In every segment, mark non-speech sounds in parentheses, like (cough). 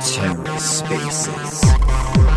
TerraSpaces. Hello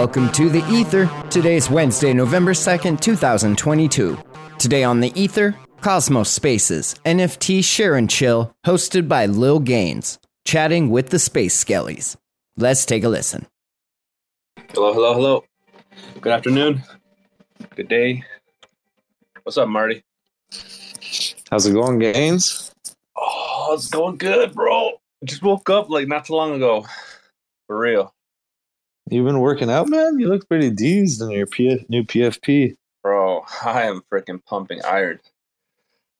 welcome to The Ether. Today's Wednesday, November 2nd, 2022. Today on The Ether, Cosmos Spaces, NFT Share and Chill, hosted by LilGainzz, chatting with the Space Skellies. Let's take a listen. Hello, hello, hello. Good afternoon. Good day. What's up, Marty? How's it going, Gaines? Oh, it's going good, bro. Just woke up like not too long ago. For real. You been working out, man? You look pretty deezed in your P- new PFP. Bro, (laughs) I am freaking pumping iron.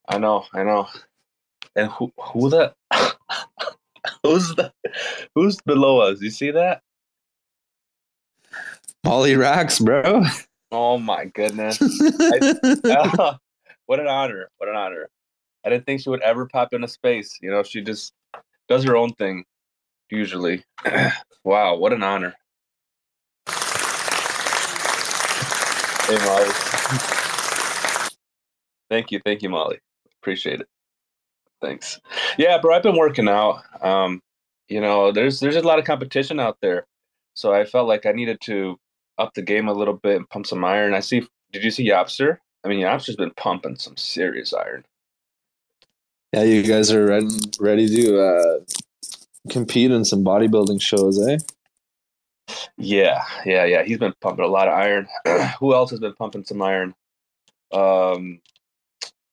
I know, I know. And who who the (laughs) who's the who's below us? You see that? Molly racks, bro. Oh my goodness. I- (laughs) what an honor. What an honor. I didn't think she would ever pop into space. You know, she just does her own thing usually. (clears throat) wow, what an honor. Hey Molly. thank you, thank you, Molly. Appreciate it. Thanks. Yeah, bro, I've been working out. Um, you know, there's there's a lot of competition out there. So I felt like I needed to up the game a little bit and pump some iron. I see did you see Yapster? I mean Yapster's been pumping some serious iron. Yeah, you guys are ready, ready to uh, compete in some bodybuilding shows, eh? Yeah, yeah, yeah. He's been pumping a lot of iron. (clears throat) Who else has been pumping some iron? Um,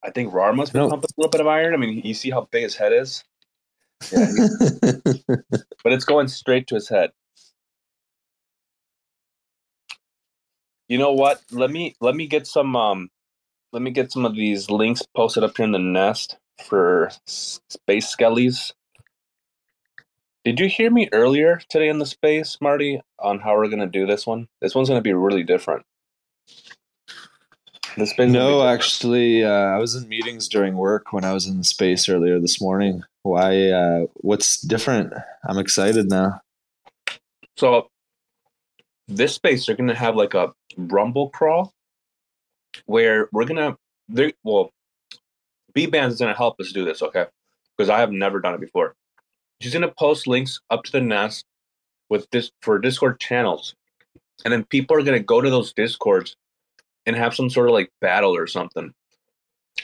I think Rarma's been No. pumping a little bit of iron. I mean, you see how big his head is, yeah, (laughs) but it's going straight to his head. You know what? Let me let me get some um, let me get some of these links posted up here in the nest for space skellies. Did you hear me earlier today in the space, Marty, on how we're gonna do this one? This one's gonna be really different. This space no, actually, uh, I was in meetings during work when I was in the space earlier this morning. Why? Uh, what's different? I'm excited now. So this space, they're gonna have like a rumble crawl where we're gonna well Bbandz is gonna help us do this, okay? Because I have never done it before. She's gonna post links up to the nest with this for Discord channels. And then people are gonna go to those discords and have some sort of like battle or something.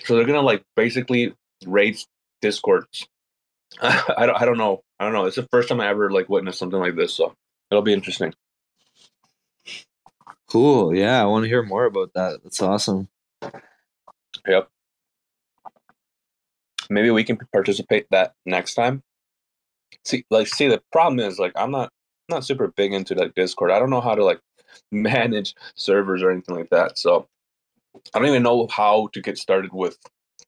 So they're gonna like basically raid discords. (laughs) I don't I don't know. I don't know. It's the first time I ever like witnessed something like this, so it'll be interesting. Cool. Yeah, I want to hear more about that. That's awesome. Yep. Maybe we can participate that next time. See, like, see, the problem is, like, I'm not, not super big into like Discord. I don't know how to like (laughs) manage servers or anything like that. So I don't even know how to get started with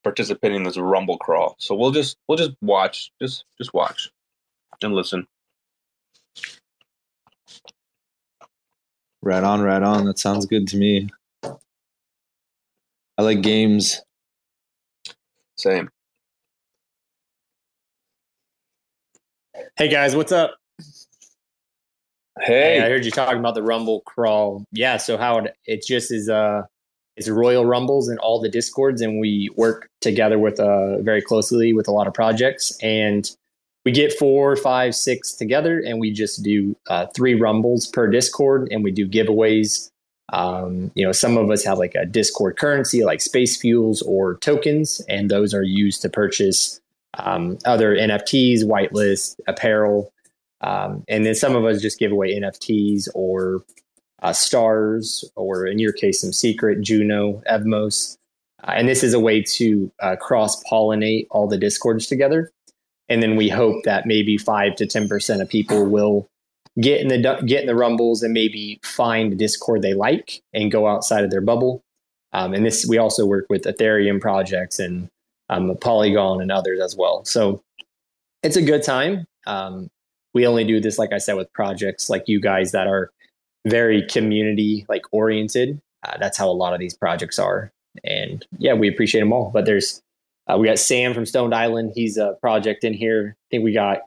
participating in this Rumble crawl. So we'll just, we'll just watch, just, just watch and listen. Right on, right on. That sounds good to me. I like games. Same. Hey guys, what's up? Hey, I heard you talking about the Rumble crawl. Yeah, so how it, just is uh it's Royal Rumbles in all the discords and we work together with uh very closely with a lot of projects and we get four, five, six together and we just do uh, three rumbles per discord and we do giveaways. Um, you know, some of us have like a Discord currency like space fuels or tokens, and those are used to purchase um, other NFTs, whitelist, apparel, um, and then some of us just give away NFTs or uh, stars, or in your case, some secret Juno, Evmos. Uh, and this is a way to uh, cross pollinate all the discords together. And then we hope that maybe five to ten percent of people will get in the get in the rumbles and maybe find Discord they like and go outside of their bubble. Um, and this we also work with Ethereum projects and um, Polygon and others as well. So it's a good time. Um, we only do this, like I said, with projects like you guys that are very community like oriented. Uh, that's how a lot of these projects are. And yeah, we appreciate them all. But there's uh, we got Sam from Stoned Island. He's a project in here. I think we got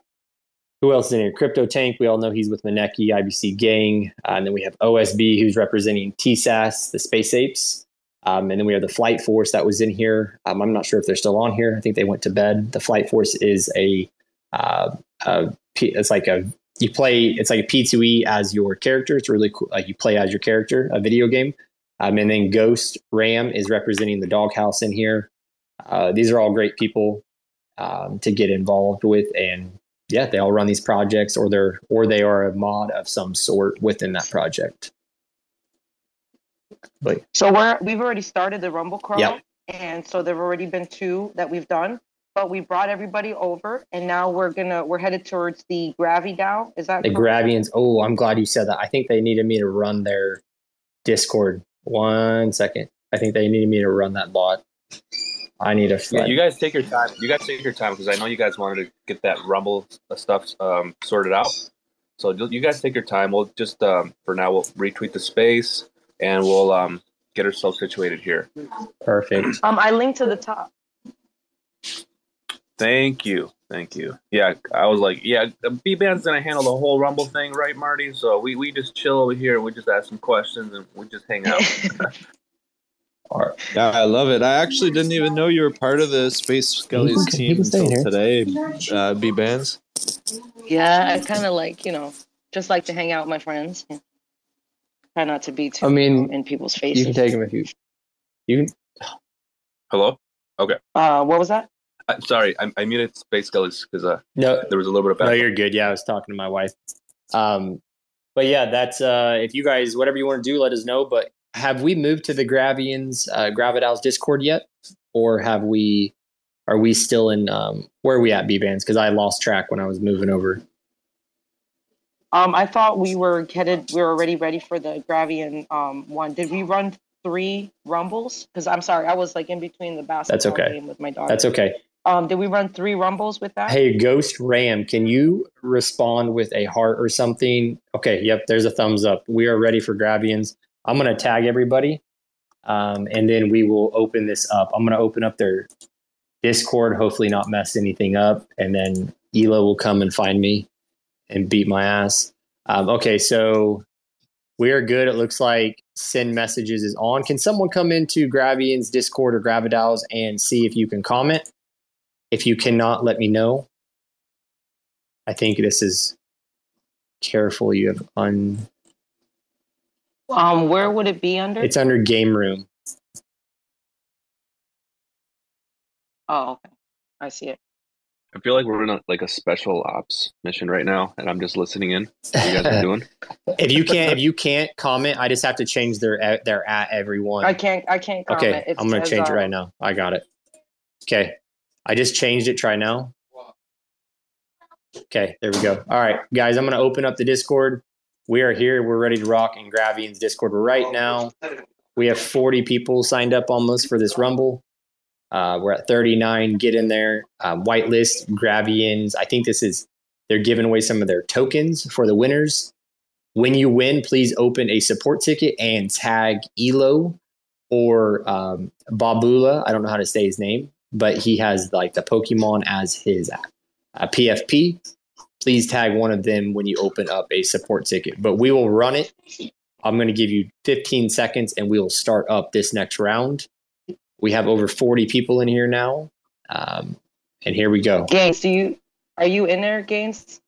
who else is in here? Crypto Tank. We all know he's with Maneki, IBC Gang. Uh, and then we have OSB, who's representing TSAS, the Space Apes. Um, and then we have the Flight Force that was in here. Um, I'm not sure if they're still on here. I think they went to bed. The Flight Force is a, uh, a it's like a you play it's like a P2E as your character. It's really cool. Like you play as your character, a video game. Um, and then Ghost Ram is representing the Doghouse in here. Uh, these are all great people um, to get involved with, and yeah, they all run these projects, or they're or they are a mod of some sort within that project. But so we're we've already started the Rumble crawl, Yep. and so there've already been two that we've done. But we brought everybody over, and now we're gonna we're headed towards the Gravy Dow. Is that the correct? Gravians. Oh, I'm glad you said that. I think they needed me to run their Discord. One second. I think they needed me to run that bot. I need a Yeah, you guys take your time. You guys take your time because I know you guys wanted to get that Rumble stuff um, sorted out. So you you guys take your time. We'll just um, for now we'll retweet the space and we'll um, get ourselves situated here. perfect. Um, I linked to the top. Thank you, thank you. Yeah, I was like, yeah, Bbandz's gonna handle the whole Rumble thing, right, Marty? So we, we just chill over here. We just ask some questions and we just hang out. (laughs) Yeah, I love it. I actually didn't even know you were part of the Space Skellies team until today. Uh, Bbandz. yeah, I kind of like you know just like to hang out with my friends. Try not to be too I mean, in people's faces. You can take them if you. You can. Hello. Okay. Uh, what was that? I'm sorry, I, I muted Space Skellies because uh, No, there was a little bit of no, you're good. Yeah, I was talking to my wife. Um, but yeah, that's uh, if you guys whatever you want to do, let us know. But have we moved to the Gravians uh, Gravidal's Discord yet, or have we? Are we still in? Um, where are we at, Bbandz? Because I lost track when I was moving over. Um, I thought we were headed. We were already ready for the Gravian um one. Did we run three rumbles? Because I'm sorry, I was like in between the basketball okay. game with my daughter. That's okay. Um, did we run three rumbles with that? Hey, Ghost Ram, can you respond with a heart or something? Okay, yep, there's a thumbs up. We are ready for Gravians. I'm going to tag everybody, um, and then we will open this up. I'm going to open up their Discord, hopefully not mess anything up, and then Elo will come and find me and beat my ass. Um, okay, so we are good. It looks like send messages is on. Can someone come into Gravian's Discord or Gravidals and see if you can comment? If you cannot, let me know. I think this is careful. You have un. Um, where would it be under? It's under game room. oh, okay. I see it. I feel like we're in a, like a special ops mission right now, and I'm just listening in. What you guys are (laughs) doing? If you can't, if you can't comment, I just have to change their their at everyone. I can't. I can't comment. Okay, It I'm gonna says, change it uh, right now. I got it. Okay, I just changed it. Try now. Okay, there we go. All right, guys, I'm gonna open up the Discord. We are here. We're ready to rock in Gravian's Discord right now. We have 40 people signed up almost for this Rumble. Uh, we're at 39. Get in there. Um, whitelist Gravians. I think this is they're giving away some of their tokens for the winners. When you win, please open a support ticket and tag Elo or um, Babula. I don't know how to say his name, but he has like the Pokemon as his uh, PFP. Please tag one of them when you open up a support ticket. But we will run it. I'm going to give you 15 seconds and we will start up this next round. We have over 40 people in here now. Um, and here we go. Gaines, do you are you in there, Gaines?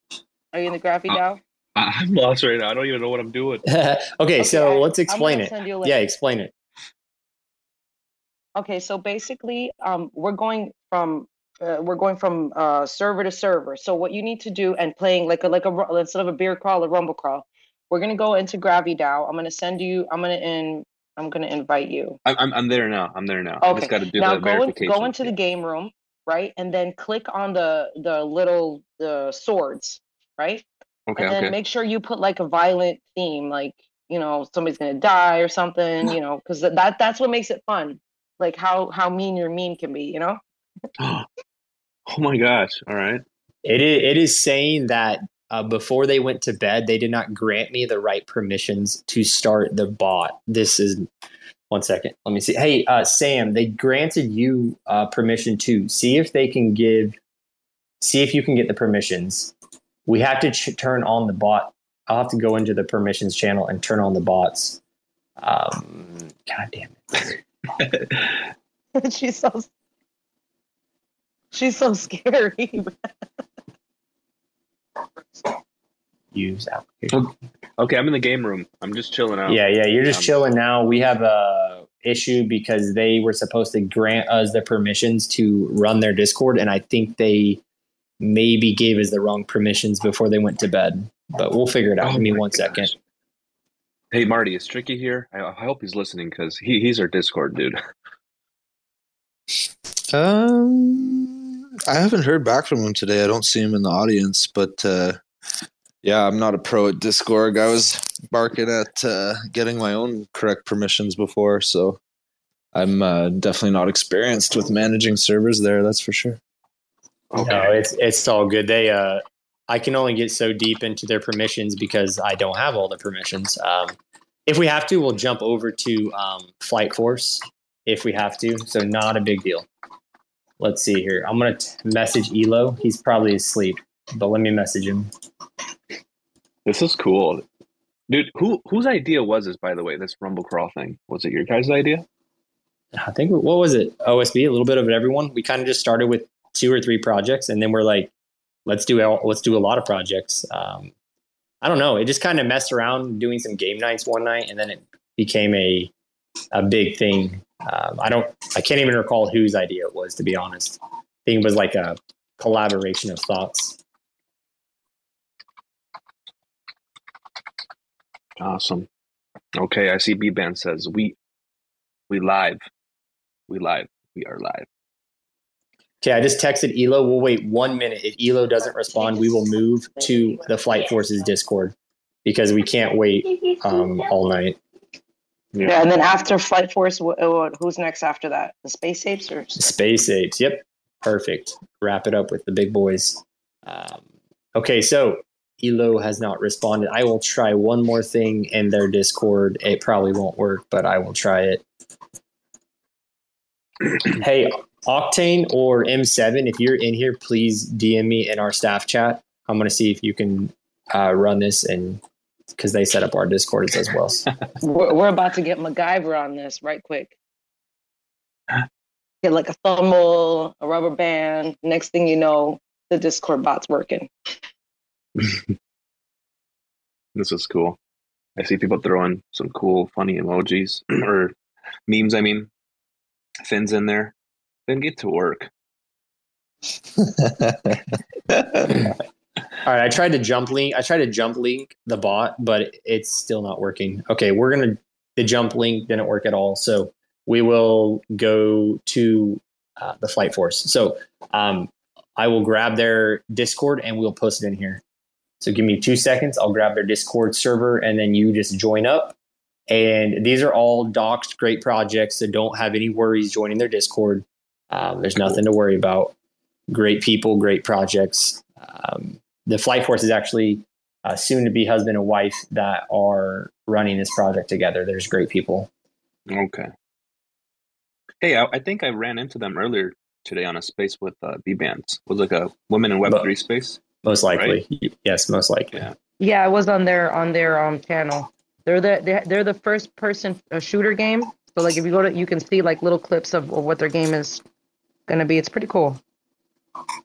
Are you in the Graffy Uh, Dow? I'm lost right now. I don't even know what I'm doing. (laughs) okay, so I- let's explain it. send you a link. Yeah, explain it. Okay, so basically, um, we're going from uh, we're going from uh, server to server. So what you need to do and playing like a like a instead of a beer crawl, a rumble crawl, we're gonna go into Gravy Dow. I'm gonna send you. I'm gonna in. I'm gonna invite you. I'm, I'm, I'm there now. I'm there now. I just got to do now the go in, go into the game room, right, and then click on the the little the swords, right, Okay, and then okay. make sure you put like a violent theme, like you know somebody's gonna die or something, you know, because that that's what makes it fun. Like how how mean your mean can be, you know. (gasps) oh my gosh! All right. It is, it is saying that uh, before they went to bed, they did not grant me the right permissions to start the bot. This is one second. Let me see. Hey, uh, Sam, they granted you uh, permission to see if they can give, see if you can get the permissions. We have to ch- turn on the bot. I'll have to go into the permissions channel and turn on the bots. Um, God damn it. (laughs) she's so she's so scary. (laughs) Use application. Okay, I'm in the game room. I'm just chilling out. Yeah, yeah, you're just Um, chilling now. We have a issue because they were supposed to grant us the permissions to run their Discord, and I think they maybe gave us the wrong permissions before they went to bed. But we'll figure it out. Oh Give me my one gosh. second. Hey Marty, is Tricky here? I, I hope he's listening because he, he's our Discord dude. Um, I haven't heard back from him today. I don't see him in the audience, but uh, yeah, I'm not a pro at Discord. I was barking at uh, getting my own correct permissions before, so I'm uh, definitely not experienced with managing servers there. That's for sure. No, it's it's all good. They uh I can only get so deep into their permissions because I don't have all the permissions. Um if we have to, we'll jump over to um, Flight Force if we have to. So not a big deal. Let's see here. I'm gonna t- message Elo. He's probably asleep, but let me message him. This is cool, dude. Who whose idea was this, by the way? This Rumble Crawl thing was it your guys' idea? I think what was it? OSB, a little bit of everyone. We kind of just started with two or three projects, and then we're like, let's do let's do a lot of projects. Um, I don't know. It just kind of messed around doing some game nights one night, and then it became a a big thing. Um, I don't. I can't even recall whose idea it was, to be honest. I think it was like a collaboration of thoughts. Awesome. Okay, I see B Band says we we live. We live. We are live. Okay, I just texted Elo. We'll wait one minute. If Elo doesn't respond, we will move to the Flight Forces Discord because we can't wait um, all night. Yeah, and then after Flight Force, wh- who's next after that? The Space Apes or Space apes. Yep. Perfect. Wrap it up with the big boys. Um, okay, so Elo has not responded. I will try one more thing in their Discord. It probably won't work, but I will try it. (clears throat) hey, Octane or M7, if you're in here, please DM me in our staff chat. I'm going to see if you can uh, run this and because they set up our Discords as well. (laughs) we're, we're about to get MacGyver on this right quick. (laughs) Get like a thumble, a rubber band. Next thing you know, the Discord bot's working. (laughs) This is cool. I see people throwing some cool, funny emojis (clears throat) or memes. I mean, Finn's in there. Then get to work. All right, I tried to jump link. I tried to jump link the bot, but it's still not working. Okay, we're gonna the jump link didn't work at all, so we will go to uh, the flight force. So um, I will grab their Discord and we'll post it in here. So give me two seconds. I'll grab their Discord server and then you just join up. And these are all docs, great projects. So don't have any worries joining their Discord. Um, there's nothing to worry about. Great people, great projects. Um, the Flight Force is actually uh, soon to be husband and wife that are running this project together. There's great people. Okay. Hey, I, I think I ran into them earlier today on a space with uh, Bbandz. Was like a women in Web But- three space. Most likely, yes, most likely. Yeah. Yeah, I was on their on their um channel. They're the they're, they're the first person uh, shooter game. So like if you go to you can see like little clips of, of what their game is gonna be. It's pretty cool.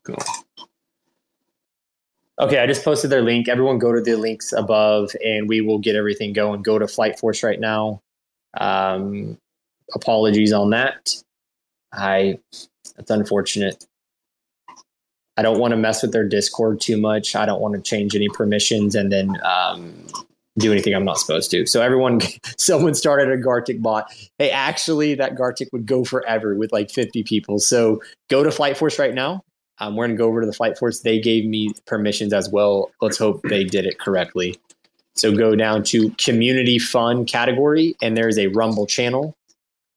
Cool. Okay, I just posted their link. Everyone go to the links above and we will get everything going. Go to Flight Force right now. Um, apologies on that. I that's unfortunate. I don't want to mess with their Discord too much. I don't want to change any permissions and then um, do anything I'm not supposed to. So everyone, (laughs) someone started a Gartic bot. Hey, actually, that Gartic would go forever with like 50 people. So go to Flight Force right now. Um, we're going to go over to the Flight Force. They gave me permissions as well. Let's hope they did it correctly. So go down to community fun category, and there's a Rumble channel.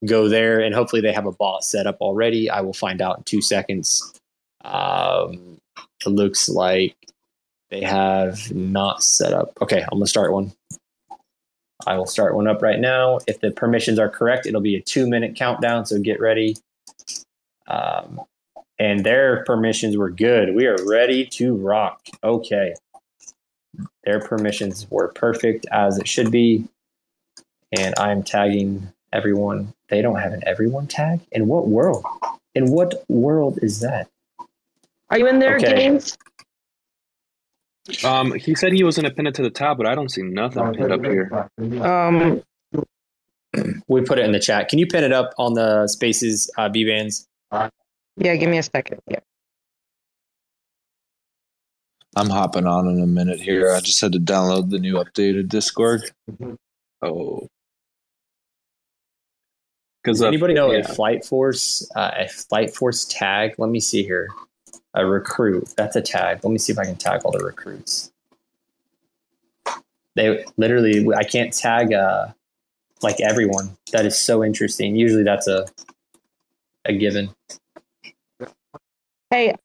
Go there, and hopefully they have a bot set up already. I will find out in two seconds. Um, it looks like they have not set up. Okay, I'm gonna start one. I will start one up right now. If the permissions are correct, it'll be a two minute countdown. So get ready. Um, and their permissions were good. We are ready to rock. Okay. Their permissions were perfect as it should be. And I'm tagging everyone. They don't have an everyone tag? In what world? In what world is that? Are you in there, Okay. Games? Um, he said he was gonna pin it to the top, but I don't see nothing pinned up here. Um, We put it in the chat. Can you pin it up on the spaces uh, Bbandz? Yeah, give me a second. Yeah. I'm hopping on in a minute here. I just had to download the new updated Discord. Oh, because Does anybody know yeah. a flight force uh, a flight force tag? Let me see here. A recruit. That's a tag. Let me see if I can tag all the recruits. They literally I can't tag uh like everyone. That is so interesting. Usually that's a a given. Hey,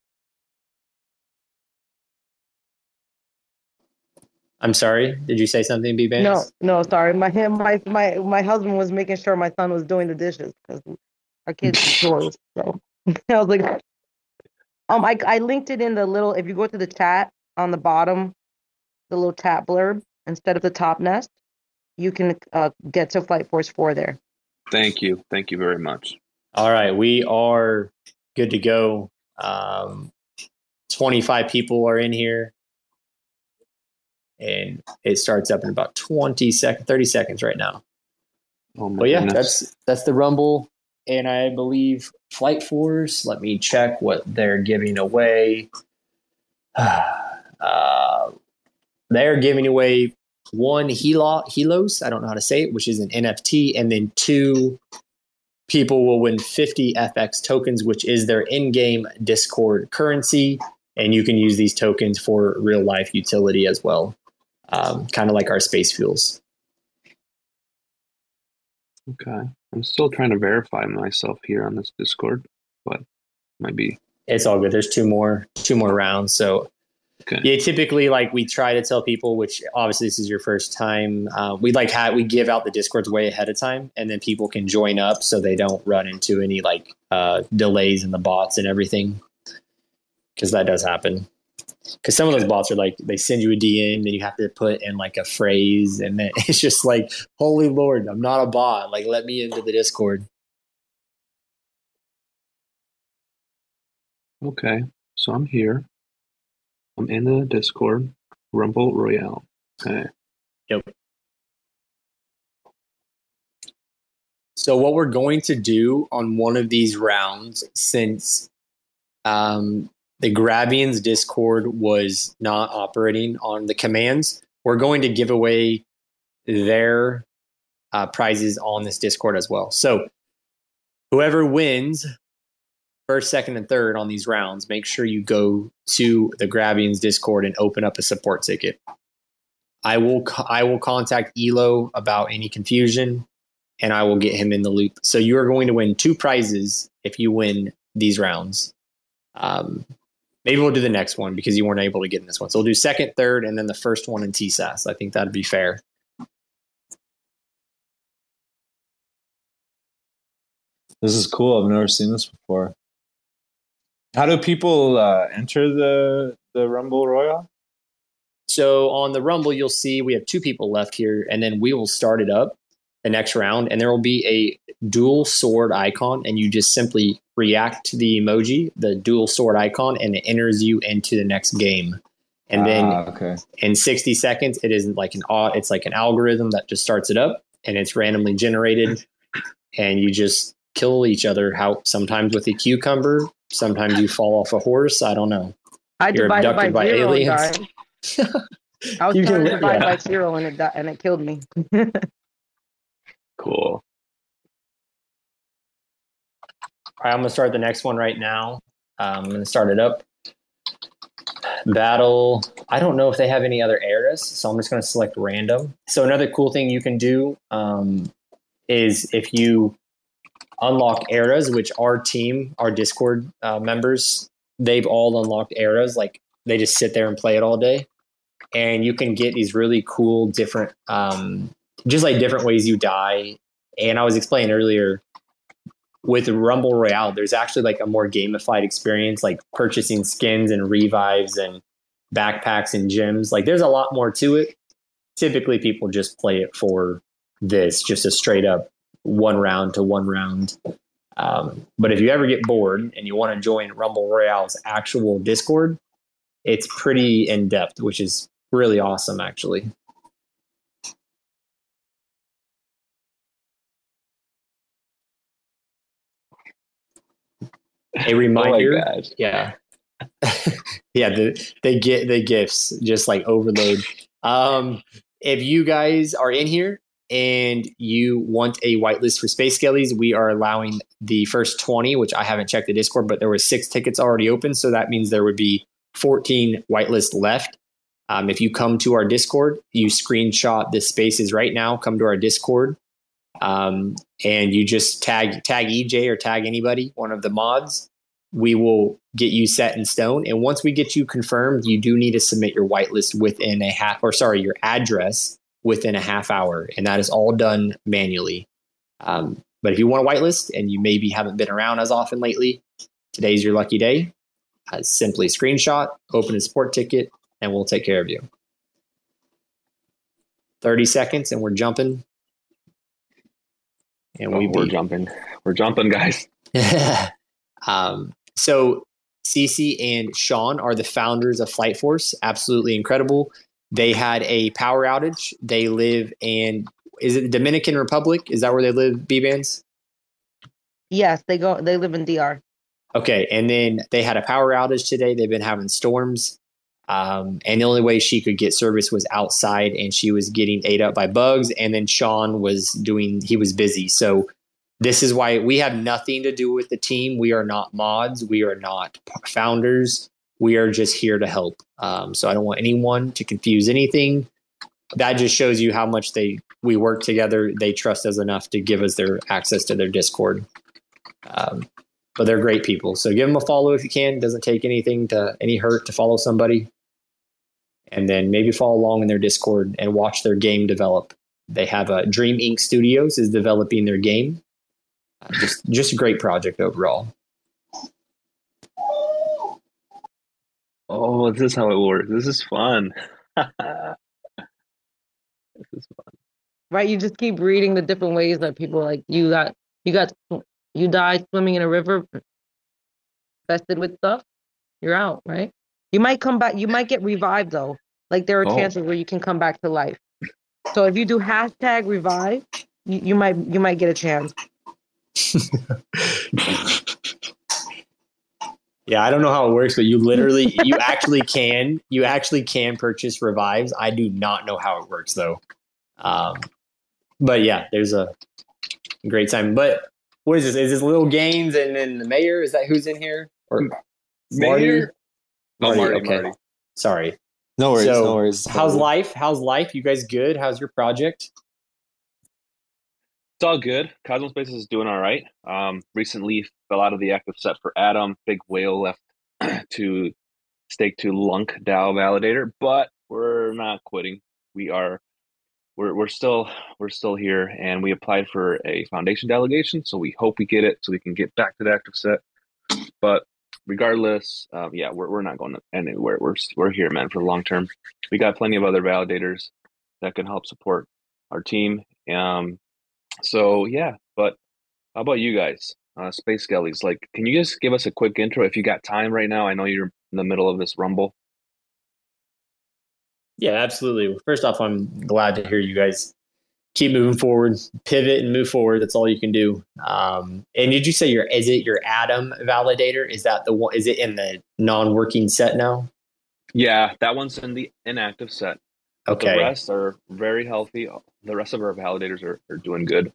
I'm sorry. Did you say something, B Bands? no, no, sorry. My him, (laughs) my my my husband was making sure my son was doing the dishes because our kids (laughs) do chores. So (laughs) I was like, um, I I linked it in the little. If you go to the chat on the bottom, the little chat blurb instead of the top nest, you can uh, get to Flight Force Four there. Thank you, thank you very much. All right, we are good to go. Um, 25 people are in here. And it starts up in about 20 seconds, 30 seconds right now. Oh But yeah, goodness. that's that's the Rumble. And I believe Flight Force, let me check what they're giving away. (sighs) uh, they're giving away one Helo, Helos, I don't know how to say it, which is an NFT, and then two people will win 50 FX tokens, which is their in game Discord currency. And you can use these tokens for real life utility as well, um, kind of like our space fuels. okay. I'm still trying to verify myself here on this Discord, but might be It's all good. There's two more, two more rounds. So okay. yeah, typically like we try to tell people, which obviously this is your first time. Uh, we like have we give out the discords way ahead of time, and then people can join up so they don't run into any like uh, delays in the bots and everything, because that does happen. Because some of those bots are like they send you a DM, then you have to put in like a phrase, and then (laughs) it's just like, "Holy Lord, I'm not a bot. Like, let me into the Discord." Okay, so I'm here. I'm in the Discord. Rumble Royale. Okay. Yep. So what we're going to do on one of these rounds, since um, the Gravians Discord was not operating on the commands, we're going to give away their uh, prizes on this Discord as well. So whoever wins first, second, and third on these rounds, make sure you go to the Gravians Discord and open up a support ticket. I will I will contact Elo about any confusion and I will get him in the loop. So you are going to win two prizes if you win these rounds. Um, maybe we'll do the next one because you weren't able to get in this one. So we'll do second, third, and then the first one in TSAS. I think that'd be fair. This is cool. I've never seen this before. How do people uh, enter the the Rumble Royale? So on the Rumble, you'll see we have two people left here, and then we will start it up the next round, and there will be a dual sword icon, and you just simply react to the emoji, the dual sword icon, and it enters you into the next game. And then Ah, okay. in 60 seconds it isn't like an it's like an algorithm that just starts it up and it's randomly generated and you just kill each other how sometimes with a cucumber sometimes you fall off a horse i don't know I You're divided by, abducted by zero aliens. (laughs) I was You trying can- to divide yeah. by zero and it di- and it killed me. (laughs) Cool. All right, i'm going to start the next one right now um, i'm going to start it up battle. I don't know if they have any other eras, so I'm just going to select random. So another cool thing you can do um, is if you unlock eras, which our team, our Discord uh, members, they've all unlocked eras. Like they just sit there and play it all day, and you can get these really cool, different, um, just like different ways you die. And I was explaining earlier with Rumble Royale, there's actually like a more gamified experience, like purchasing skins and revives and backpacks and gyms. Like there's a lot more to it. Typically, people just play it for this, just a straight up one round to one round. Um, but if you ever get bored and you want to join Rumble Royale's actual Discord, it's pretty in depth, which is really awesome, actually. A (laughs) Oh reminder, gosh. yeah, (laughs) yeah. The, they get the gifts just like overload. Um, if you guys are in here and you want a whitelist for Space Skellies, we are allowing the first 20, which I haven't checked the Discord, but there were six tickets already open. So that means there would be 14 whitelist left. Um, if you come to our Discord, you screenshot the spaces right now, come to our Discord, um, and you just tag tag EJ or tag anybody, one of the mods. We will get you set in stone. And once we get you confirmed, you do need to submit your whitelist within a half, or sorry, your address within a half hour, and that is all done manually. Um, but if you want a whitelist and you maybe haven't been around as often lately, today's your lucky day. Uh, simply screenshot, open a support ticket, and we'll take care of you. 30 seconds, and we're jumping. And Oh, we we're jumping. We're jumping, guys. (laughs) (laughs) um, so Cece and Sean are the founders of Flight Force. Absolutely incredible. They had a power outage. They live in is it the Dominican Republic? Is that where they live? Bbandz. Yes, they go. They live in DR. Okay, and then they had a power outage today. They've been having storms, um, and the only way she could get service was outside, and she was getting ate up by bugs. And then Sean was doing; he was busy. So this is why we have nothing to do with the team. We are not mods. We are not founders. We are just here to help. Um, so I don't want anyone to confuse anything. That just shows you how much they we work together. They trust us enough to give us their access to their Discord. Um, but they're great people. So give them a follow if you can. It Doesn't take anything to any hurt to follow somebody, and then maybe follow along in their Discord and watch their game develop. They have a Dream Inc. Studios is developing their game. Uh, just just a great project overall. Oh, this is how it works. This is fun. (laughs) this is fun. Right? You just keep reading the different ways that people like you got you got you died swimming in a river infested with stuff. You're out, right? You might come back. You might get revived though. Like there are Oh. chances where you can come back to life. So if you do hashtag revive, you, you might you might get a chance. (laughs) Yeah, I don't know how it works, but you literally (laughs) you actually can you actually can purchase revives. I do not know how it works though. Um, but yeah, there's a great time. But what is this? Is this little games and then the mayor? Is that who's in here? Or Marty? Mayor? Oh, Marty, Marty, okay. Marty. Sorry. No worries. So, no worries. How's life? How's life? You guys good? How's your project? It's all good. Cosmos Spaces is doing all right. Um, recently fell out of the active set for Atom. Big whale left (clears throat) to stake to Lunk DAO validator, but we're not quitting. We are we're we're still we're still here and we applied for a foundation delegation, so we hope we get it so we can get back to the active set. But regardless, um, yeah, we're we're not going anywhere. We're we're here, man, for the long term. We got plenty of other validators that can help support our team. Um, so yeah, but how about you guys? Uh, Space Skellies, like, can you just give us a quick intro if you got time right now? I know you're in the middle of this rumble. Yeah, absolutely. First off, I'm glad to hear you guys keep moving forward, pivot and move forward. That's all you can do. Um, and did you say your is it your Atom validator? Is that the one? Is it in the non-working set now? Yeah, that one's in the inactive set. Okay, The rest are very healthy. The rest of our validators are, are doing good.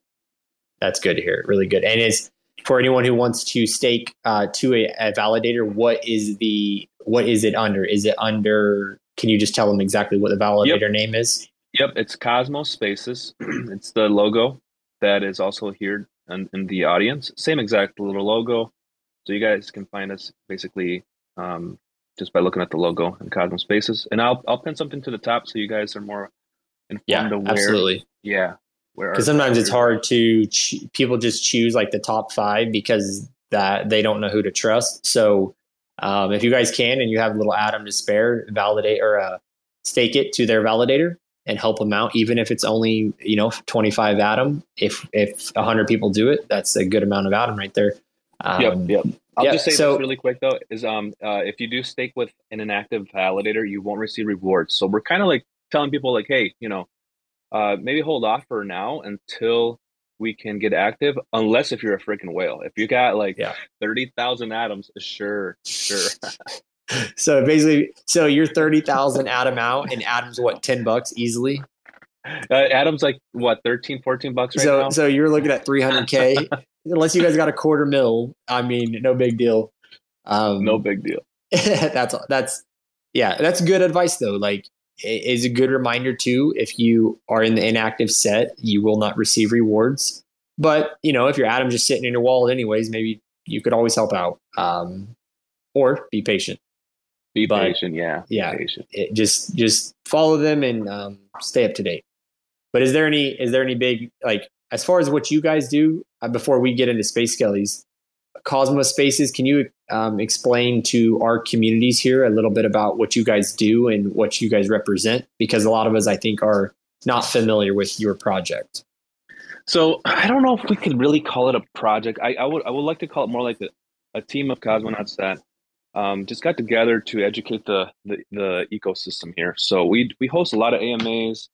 that's good to hear. Really good. And is for anyone who wants to stake uh, to a, a validator, what is the what is it under? Is it under? Can you just tell them exactly what the validator yep. name is? Yep, it's Cosmos Spaces. (clears throat) it's the logo that is also here in, in, the audience. Same exact little logo. So you guys can find us basically um, just by looking at the logo in Cosmos Spaces. And I'll I'll pin something to the top so you guys are more informed yeah, where. Absolutely. Yeah. Because sometimes it's hard to ch- people just choose like the top five because that they don't know who to trust. So um, if you guys can and you have a little atom to spare, validate or uh, stake it to their validator and help them out, even if it's only you know 25 atom. If if 100 people do it, that's a good amount of atom right there. Um, yep, yep. I'll yeah, just say so, this really quick though: is um uh, if you do stake with an inactive validator, you won't receive rewards. So we're kind of like telling people like, hey, you know, uh, maybe hold off for now until we can get active. Unless if you're a freaking whale, if you got like yeah. thirty thousand atoms, sure, sure. (laughs) so basically, so you're thirty thousand atom out, and Atom's what ten bucks easily. Uh, Atom's like what 13, 14 bucks right so, now. So you're looking at three hundred k. (laughs) Unless you guys got a quarter mil, I mean, no big deal. Um, no big deal. (laughs) that's that's yeah, that's good advice though. Like, is a good reminder too. If you are in the inactive set, you will not receive rewards. But you know, if your atom just sitting in your wallet anyways, maybe you could always help out, um, or be patient. Be but, patient, yeah. Yeah. Patient. It, just just follow them and um, stay up to date. But is there any is there any big like as far as what you guys do uh, before we get into space skellies? Cosmos Spaces, can you um, explain to our communities here a little bit about what you guys do and what you guys represent? Because a lot of us, I think, are not familiar with your project. So I don't know if we could really call it a project. I, I would I would like to call it more like a, a team of cosmonauts that um, just got together to educate the, the, the ecosystem here. So we we host a lot of AMAs.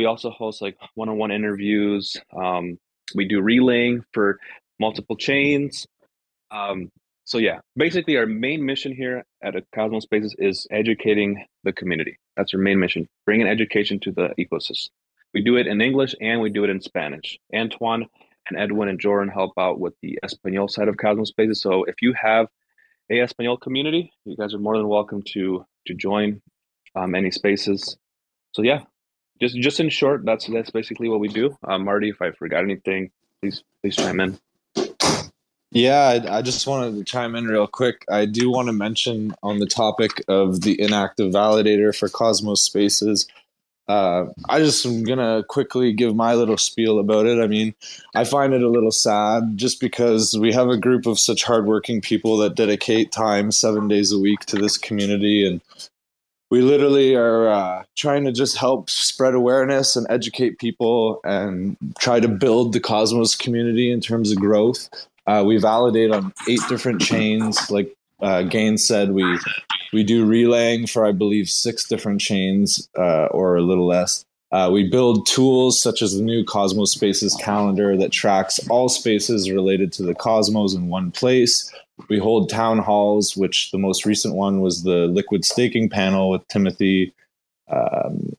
We also host like one-on-one interviews. Um, we do relaying for multiple chains. Um, so yeah, basically our main mission here at Cosmos Spaces is educating the community. That's our main mission, bringing education to the ecosystem. We do it in English and we do it in Spanish. Antoine and Edwin and Jordan help out with the Espanol side of Cosmos Spaces. So if you have a Espanol community, you guys are more than welcome to to join um, any spaces. So yeah, just just in short, that's that's basically what we do. Um, Marty, if I forgot anything, please please chime in. Yeah, I, I, just wanted to chime in real quick. I do want to mention on the topic of the inactive validator for Cosmos Spaces. Uh, I just am gonna quickly give my little spiel about it. I mean, I find it a little sad just because we have a group of such hardworking people that dedicate time seven days a week to this community, and we literally are uh, trying to just help spread awareness and educate people and try to build the Cosmos community in terms of growth. Uh, we validate on eight different chains. Like uh, Gaines said, we we do relaying for I believe six different chains uh, or a little less. Uh, we build tools such as the new Cosmos Spaces calendar that tracks all spaces related to the cosmos in one place. We hold town halls, which the most recent one was the liquid staking panel with Timothy, um,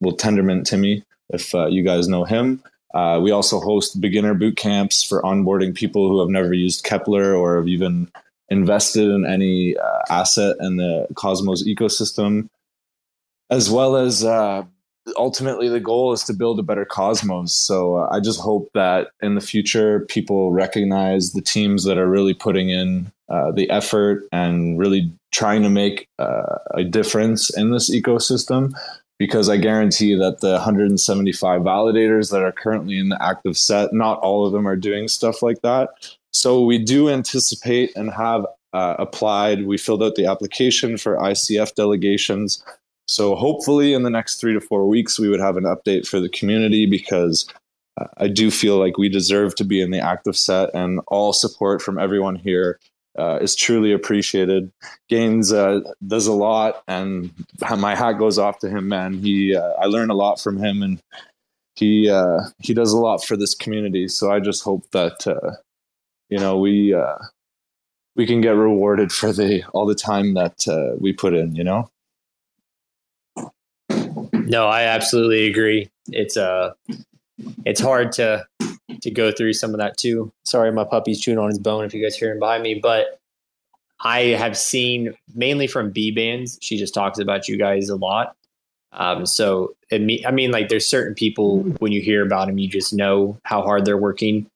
well, Tendermint Timmy, if uh, you guys know him. Uh, we also host beginner boot camps for onboarding people who have never used Keplr or have even invested in any uh, asset in the Cosmos ecosystem, as well as uh, ultimately the goal is to build a better Cosmos. So uh, I just hope that in the future people recognize the teams that are really putting in uh, the effort and really trying to make uh, a difference in this ecosystem because I guarantee that the 175 validators that are currently in the active set, not all of them are doing stuff like that. So we do anticipate and have uh, applied. We filled out the application for ICF delegations. So hopefully, in the next three to four weeks, we would have an update for the community because uh, I do feel like we deserve to be in the active set, and all support from everyone here uh, is truly appreciated. Gaines uh, does a lot, and my hat goes off to him, man. He uh, I learn a lot from him, and he uh, he does a lot for this community. So I just hope that uh, you know we we can get rewarded for the all the time that we put in. You know. No, I absolutely agree. It's uh it's hard to to go through some of that too. Sorry, my puppy's chewing on his bone if you guys hear him behind me, but I have seen mainly from Bbandz. She just talks about you guys a lot. Um, so it, I mean, like there's certain people when you hear about them, you just know how hard they're working.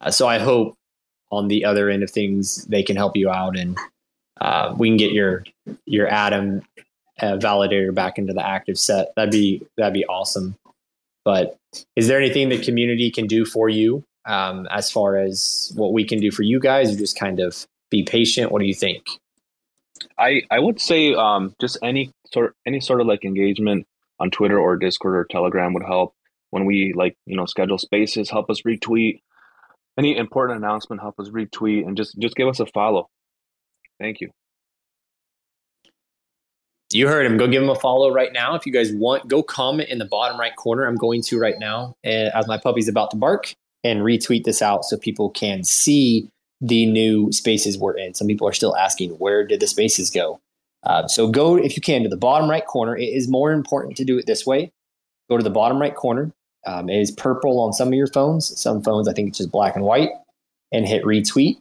Uh, so I hope on the other end of things, they can help you out and uh, we can get your your Atom uh, validator back into the active set. That'd be that'd be awesome. But is there anything that community can do for you um, as far as what we can do for you guys, or just kind of be patient? What do you think? I I would say um, just any sort any sort of like engagement on Twitter or Discord or Telegram would help. When we like you know schedule spaces, help us retweet any important announcement, help us retweet and just just give us a follow. Thank you. You heard him. Go give him a follow right now. If you guys want, go comment in the bottom right corner. I'm going to right now eh, as my puppy's about to bark and retweet this out so people can see the new spaces we're in. Some people are still asking, where did the spaces go? Uh, so go, if you can, to the bottom right corner. It is more important to do it this way. Go to the bottom right corner. Um, it is purple on some of your phones. Some phones, I think it's just black and white. And hit retweet.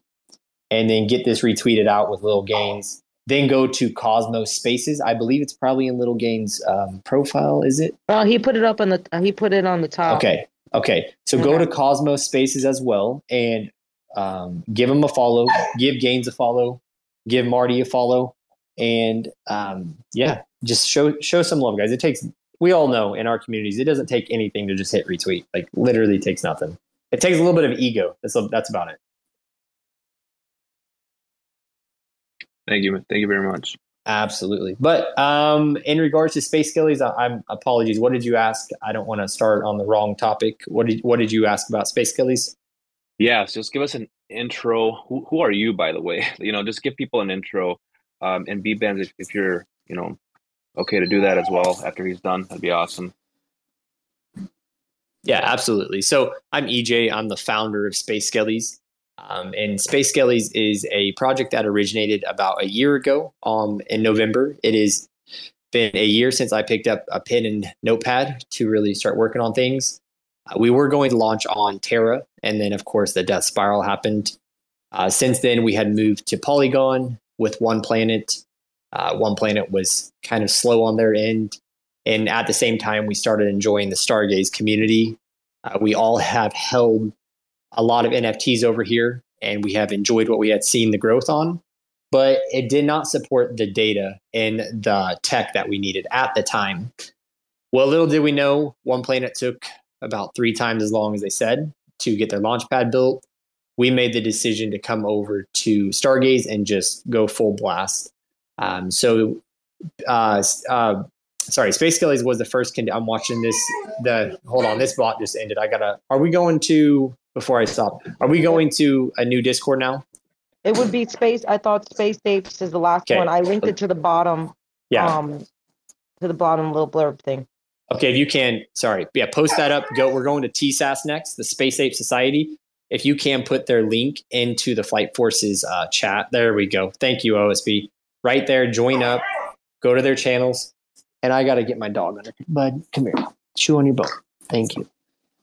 And then get this retweeted out with LilGainzz. Then go to Cosmos Spaces. I believe it's probably in LilGainzz' um, profile. Is it? Well, he put it up on the. He put it on the top. Okay. Okay. So go to Cosmos Spaces as well and um, give him a follow. Give Gains a follow. Give Marty a follow. And um, yeah, just show show some love, guys. It takes we all know in our communities, it doesn't take anything to just hit retweet. Like literally takes nothing. It takes a little bit of ego. That's that's about it. Thank you. Thank you very much. Absolutely. But um, in regards to space skellies, I, am apologies. What did you ask? I don't want to start on the wrong topic. What did what did you ask about space skellies? Yeah, so just give us an intro. Who who are you, by the way? (laughs) You know, just give people an intro. Um, and Bbandz if, if you're you know okay to do that as well after he's done. That'd be awesome. Yeah, absolutely. So I'm EJ. I'm the founder of Space Skellies. Um, and Space Skellies is a project that originated about a year ago um, in November. It has been a year since I picked up a pen and notepad to really start working on things. Uh, we were going to launch on Terra, and then, of course, the death spiral happened. Uh, since then, we had moved to Polygon with one planet uh, One Planet was kind of slow on their end. And at the same time, we started enjoying the Stargaze community. Uh, we all have held a lot of NFTs over here, and we have enjoyed what we had seen the growth on. But it did not support the data and the tech that we needed at the time. Well, little did we know, One Planet took about three times as long as they said to get their launch pad built. We made the decision to come over to Stargaze and just go full blast. Um, so, uh, uh, sorry, Space Skellies was the first. Con- I'm watching this. The hold on, this bot just ended. I gotta. Are we going to before I stop? Are we going to a new Discord now? It would be space. I thought Space Apes is the last okay. one. I linked it to the bottom. Yeah. Um, to the bottom little blurb thing. Okay, if you can, sorry, yeah, post that up. Go. We're going to TSAS next, the Space Ape Society. If you can put their link into the Flight Forces uh, chat, there we go. Thank you, OSB right there, join up, go to their channels. And I got to get my dog under. Bud, come here. Chew on your bone. Thank you.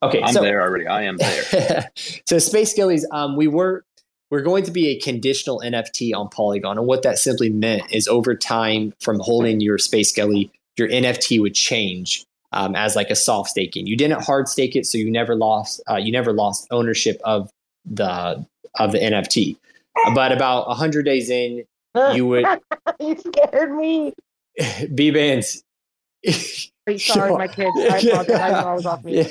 Okay, I'm so, there already. I am there. (laughs) so Space Skellies, um, we were we're going to be a conditional NFT on Polygon, and what that simply meant is over time, from holding your Space Skelly, your NFT would change um, as like a soft staking. You didn't hard stake it, so you never lost uh, you never lost ownership of the of the NFT. But about hundred days in, (laughs) you would. you scared me. (laughs) Bbandz. Sorry, my kids. I apologize. I was off me.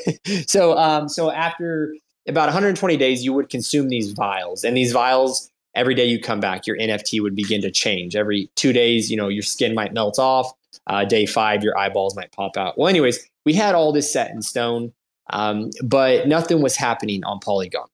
So, um, so after about 120 days, you would consume these vials, and these vials every day you come back, your NFT would begin to change. Every two days, you know, your skin might melt off. Uh, day five, your eyeballs might pop out. Well, anyways, we had all this set in stone, um, but nothing was happening on Polygon.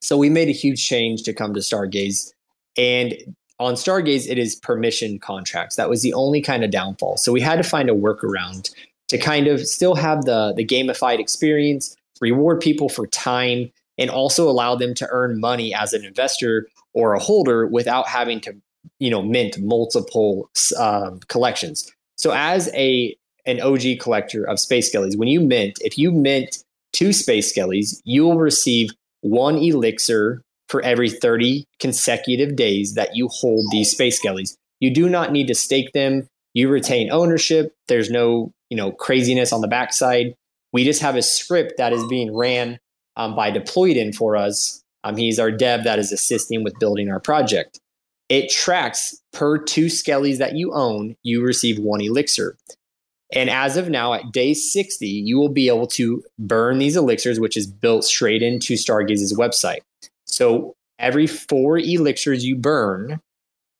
So we made a huge change to come to Stargaze. And on Stargaze, it is permission contracts. That was the only kind of downfall. So we had to find a workaround to kind of still have the, the gamified experience, reward people for time, and also allow them to earn money as an investor or a holder without having to, you know, mint multiple uh, collections. So as a an OG collector of space skellies, when you mint, if you mint two space skellies, you will receive one elixir for every 30 consecutive days that you hold these space skellies. You do not need to stake them. You retain ownership. There's no, you know, craziness on the backside. We just have a script that is being ran um, by Deployed in for us. Um, he's our dev that is assisting with building our project. It tracks per two skellies that you own, you receive one elixir. And as of now, at day 60, you will be able to burn these elixirs, which is built straight into Stargaze's website. So every four elixirs you burn,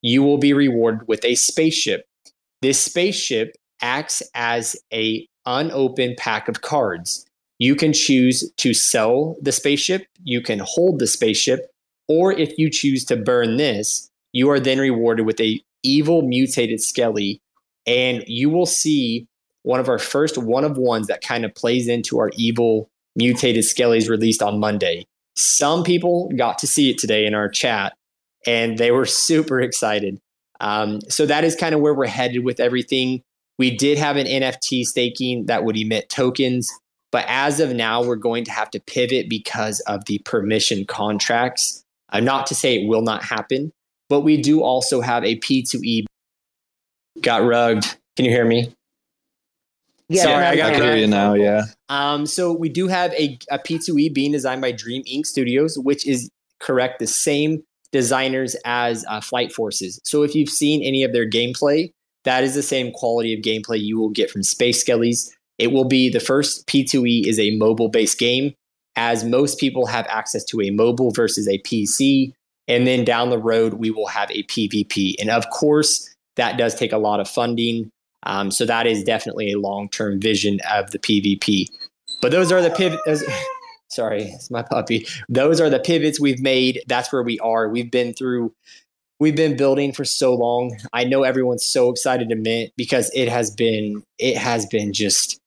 you will be rewarded with a spaceship. This spaceship acts as a unopened pack of cards. You can choose to sell the spaceship, you can hold the spaceship, or if you choose to burn this, you are then rewarded with a evil mutated skelly and you will see one of our first one of ones that kind of plays into our evil mutated skellies released on Monday. Some people got to see it today in our chat and they were (laughs) super excited. Um, so that is kind of where we're headed with everything. We did have an NFT staking that would emit tokens, but as of now, we're going to have to pivot because of the permission contracts. Uh, not to say it will not happen, but we do also have a P2E. Got rugged. Can you hear me? Yeah, Sorry, I got to hear you now. Yeah. Um, so we do have a, a P2E being designed by Dream Inc. Studios, which is correct the same designers as uh, Flight Forces. So if you've seen any of their gameplay, that is the same quality of gameplay you will get from Space Skellies. It will be the first P2E is a mobile based game, as most people have access to a mobile versus a PC. And then down the road, we will have a PvP. And of course, that does take a lot of funding. Um, so that is definitely a long term vision of the PvP. But those are the pivots. (laughs) sorry, it's my puppy. Those are the pivots we've made. That's where we are. We've been through, we've been building for so long. I know everyone's so excited to mint because it has been, it has been just,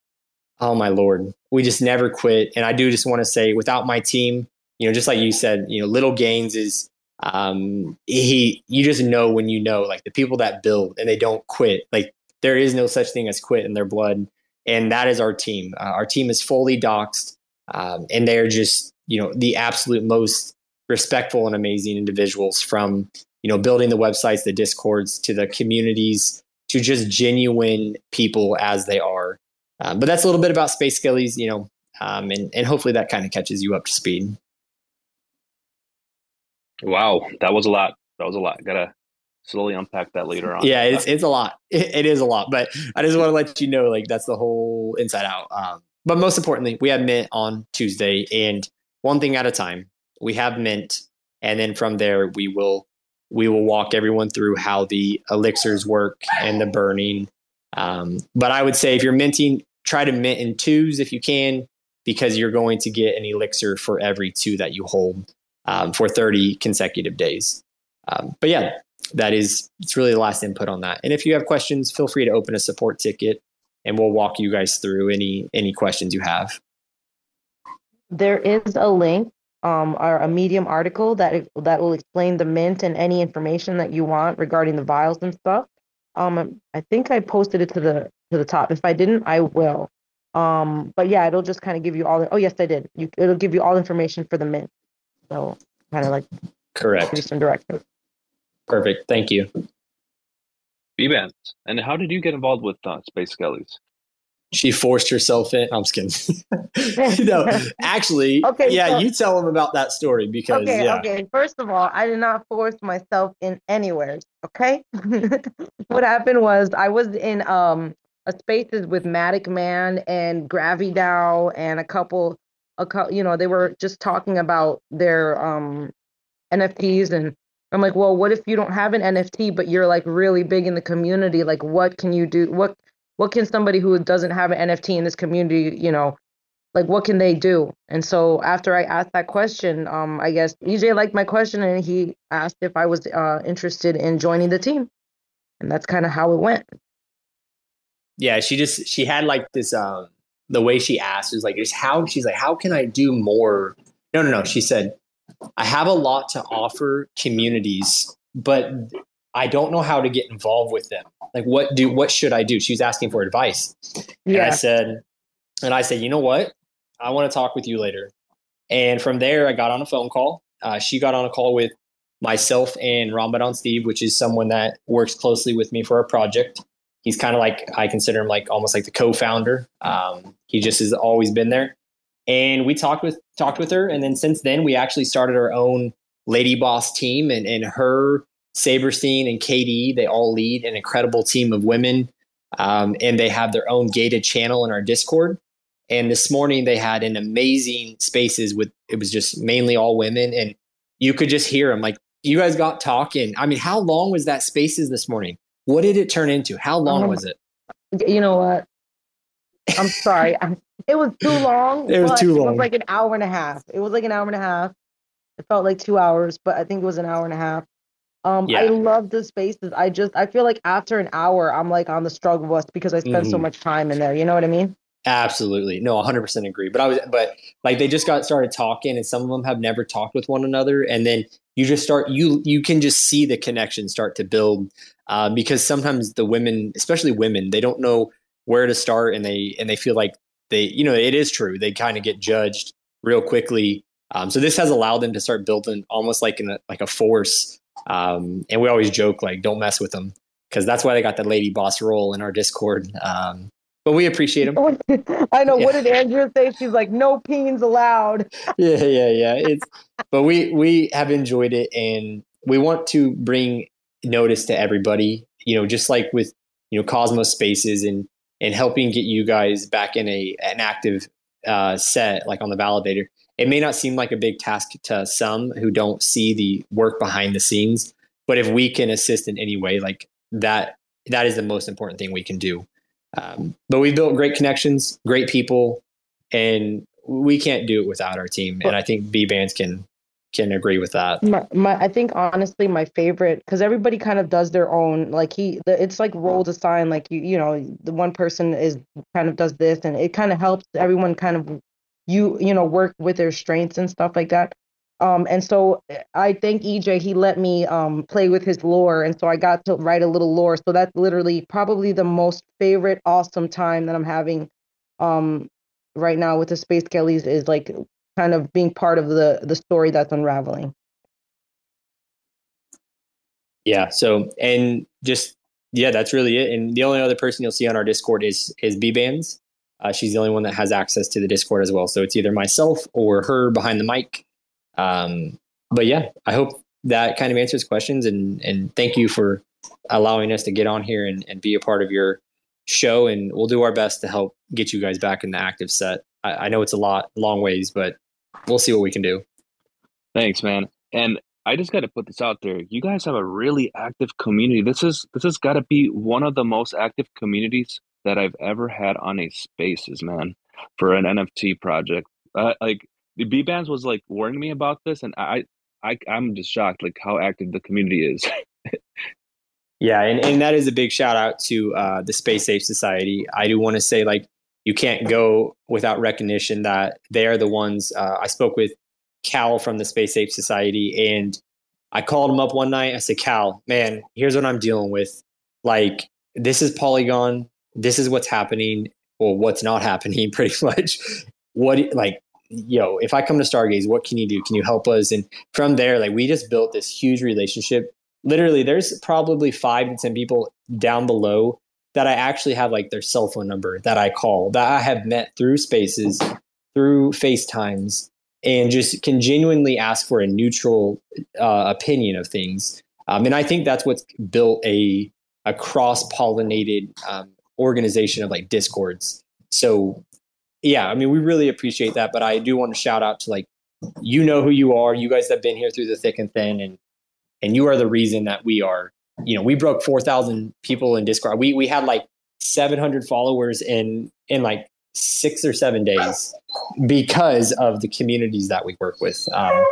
oh my lord, we just never quit. And I do just want to say, without my team, you know, just like you said, you know, LilGainzz is um he you just know when you know like the people that build and they don't quit like there is no such thing as quit in their blood. And that is our team. Uh, our team is fully doxxed, um, and they're just, you know, the absolute most respectful and amazing individuals from, you know, building the websites, the discords, to the communities, to just genuine people as they are. Um, but that's a little bit about Space Skellies, you know, um, and, and hopefully that kind of catches you up to speed. Wow, that was a lot. That was a lot. Gotta slowly unpack that later on. Yeah, it's it's a lot. (laughs) It, it is a lot, but I just want to let you know like that's the whole inside out. Um, but most importantly, we have mint on Tuesday, and one thing at a time. We have mint, and then from there we will we will walk everyone through how the elixirs work and the burning. Um, but I would say if you're minting, try to mint in twos if you can, because you're going to get an elixir for every two that you hold um, for 30 consecutive days. Um, but yeah, that is it's really the last input on that. And if you have questions, feel free to open a support ticket and we'll walk you guys through any any questions you have. There is a link um or a medium article that that will explain the mint and any information that you want regarding the vials and stuff. Um I think I posted it to the to the top. If I didn't, I will. Um but yeah, it'll just kind of give you all the Oh, yes, I did. You it'll give you all information for the mint. So kind of like correct. Some directions. Perfect. Thank you. Bbandz. And how did you get involved with uh, Space Skellies? She forced herself in. I'm just kidding. (laughs) no, actually, (laughs) okay, yeah, so, you tell them about that story because okay, yeah. okay. First of all, I did not force myself in anywhere. Okay, (laughs) what happened was I was in um a spaces with Matic Man and Gravy Dow and a couple, a couple, you know, they were just talking about their um NFTs and I'm like, well, what if you don't have an NFT, but you're like really big in the community? Like, what can you do? What what can somebody who doesn't have an NFT in this community, you know, like what can they do? And so after I asked that question, um, I guess EJ liked my question and he asked if I was uh, interested in joining the team, and that's kind of how it went. Yeah, she just she had like this um the way she asked was like just how she's like how can I do more? No, no, no. She said I have a lot to offer communities, but I don't know how to get involved with them. Like what do what should I do? She was asking for advice. Yeah. And I said, and I said, you know what? I want to talk with you later. And from there, I got on a phone call. Uh, she got on a call with myself and Ramadan Steve, which is someone that works closely with me for a project. He's kind of like, I consider him like almost like the co founder. Um, he just has always been there. And we talked with talked with her, and then since then we actually started our own Lady Boss team, and and her Saberstein and KD they all lead an incredible team of women, um, and they have their own gated channel in our Discord. And this morning they had an amazing spaces with it was just mainly all women, and you could just hear them like you guys got talking. I mean, how long was that spaces this morning? What did it turn into? How long um, was it? You know what? I'm sorry. It was too long. It was too long. It was like an hour and a half. It was like an hour and a half. It felt like two hours, but I think it was an hour and a half. Um, yeah. I love the spaces. I just I feel like after an hour, I'm like on the struggle bus because I spent mm-hmm. so much time in there. You know what I mean? Absolutely. No, 100% agree. But I was, but like they just got started talking and some of them have never talked with one another. And then you just start, you, you can just see the connection start to build uh, because sometimes the women, especially women, they don't know where to start and they, and they feel like they, you know, it is true. They kind of get judged real quickly. Um, so this has allowed them to start building almost like in a, like a force. Um, and we always joke like, don't mess with them because that's why they got the lady boss role in our Discord. Um, but we appreciate them. (laughs) I know. Yeah. What did Andrea say? She's like, no peens allowed. (laughs) yeah, yeah, yeah. It's, but we we have enjoyed it, and we want to bring notice to everybody. You know, just like with you know Cosmos Spaces and and helping get you guys back in a an active uh, set like on the validator. It may not seem like a big task to some who don't see the work behind the scenes, but if we can assist in any way, like that, that is the most important thing we can do. Um, but we built great connections, great people, and we can't do it without our team. And I think Bbandz can can agree with that. My, my I think honestly, my favorite because everybody kind of does their own. Like he, the, it's like roles assigned. Like you, you know, the one person is kind of does this, and it kind of helps everyone kind of you, you know, work with their strengths and stuff like that. Um, and so I thank EJ. He let me um, play with his lore, and so I got to write a little lore. So that's literally probably the most favorite, awesome time that I'm having um, right now with the Space Skellies is like kind of being part of the the story that's unraveling. Yeah. So and just yeah, that's really it. And the only other person you'll see on our Discord is is Bbandz. Uh, she's the only one that has access to the Discord as well. So it's either myself or her behind the mic. Um, but yeah, I hope that kind of answers questions and and thank you for allowing us to get on here and, and be a part of your show and we'll do our best to help get you guys back in the active set. I, I know it's a lot long ways, but we'll see what we can do. Thanks, man. And I just got to put this out there. You guys have a really active community. This is this has got to be one of the most active communities that I've ever had on a Spaces, man, for an NFT project. Uh, like the Bbandz was like warning me about this, and I, I, I'm just shocked like how active the community is. (laughs) yeah, and and that is a big shout out to uh, the Space Ape Society. I do want to say like you can't go without recognition that they are the ones. Uh, I spoke with Cal from the Space Ape Society, and I called him up one night. I said, Cal, man, here's what I'm dealing with. Like, this is Polygon. This is what's happening, or what's not happening, (laughs) pretty much. What, like, yo, if I come to Stargaze, what can you do? Can you help us? And from there, like, we just built this huge relationship. Literally, there's probably five to 10 people down below that I actually have like their cell phone number that I call that I have met through spaces, through FaceTimes, and just can genuinely ask for a neutral uh, opinion of things. Um, and I think that's what's built a a cross pollinated um, organization of like discords. So yeah, I mean we really appreciate that. But I do want to shout out to like you know who you are. You guys have been here through the thick and thin, and and you are the reason that we are you know, we broke 4,000 people in Discord. We, we had like 700 followers in, in like six or seven days because of the communities that we work with. Um,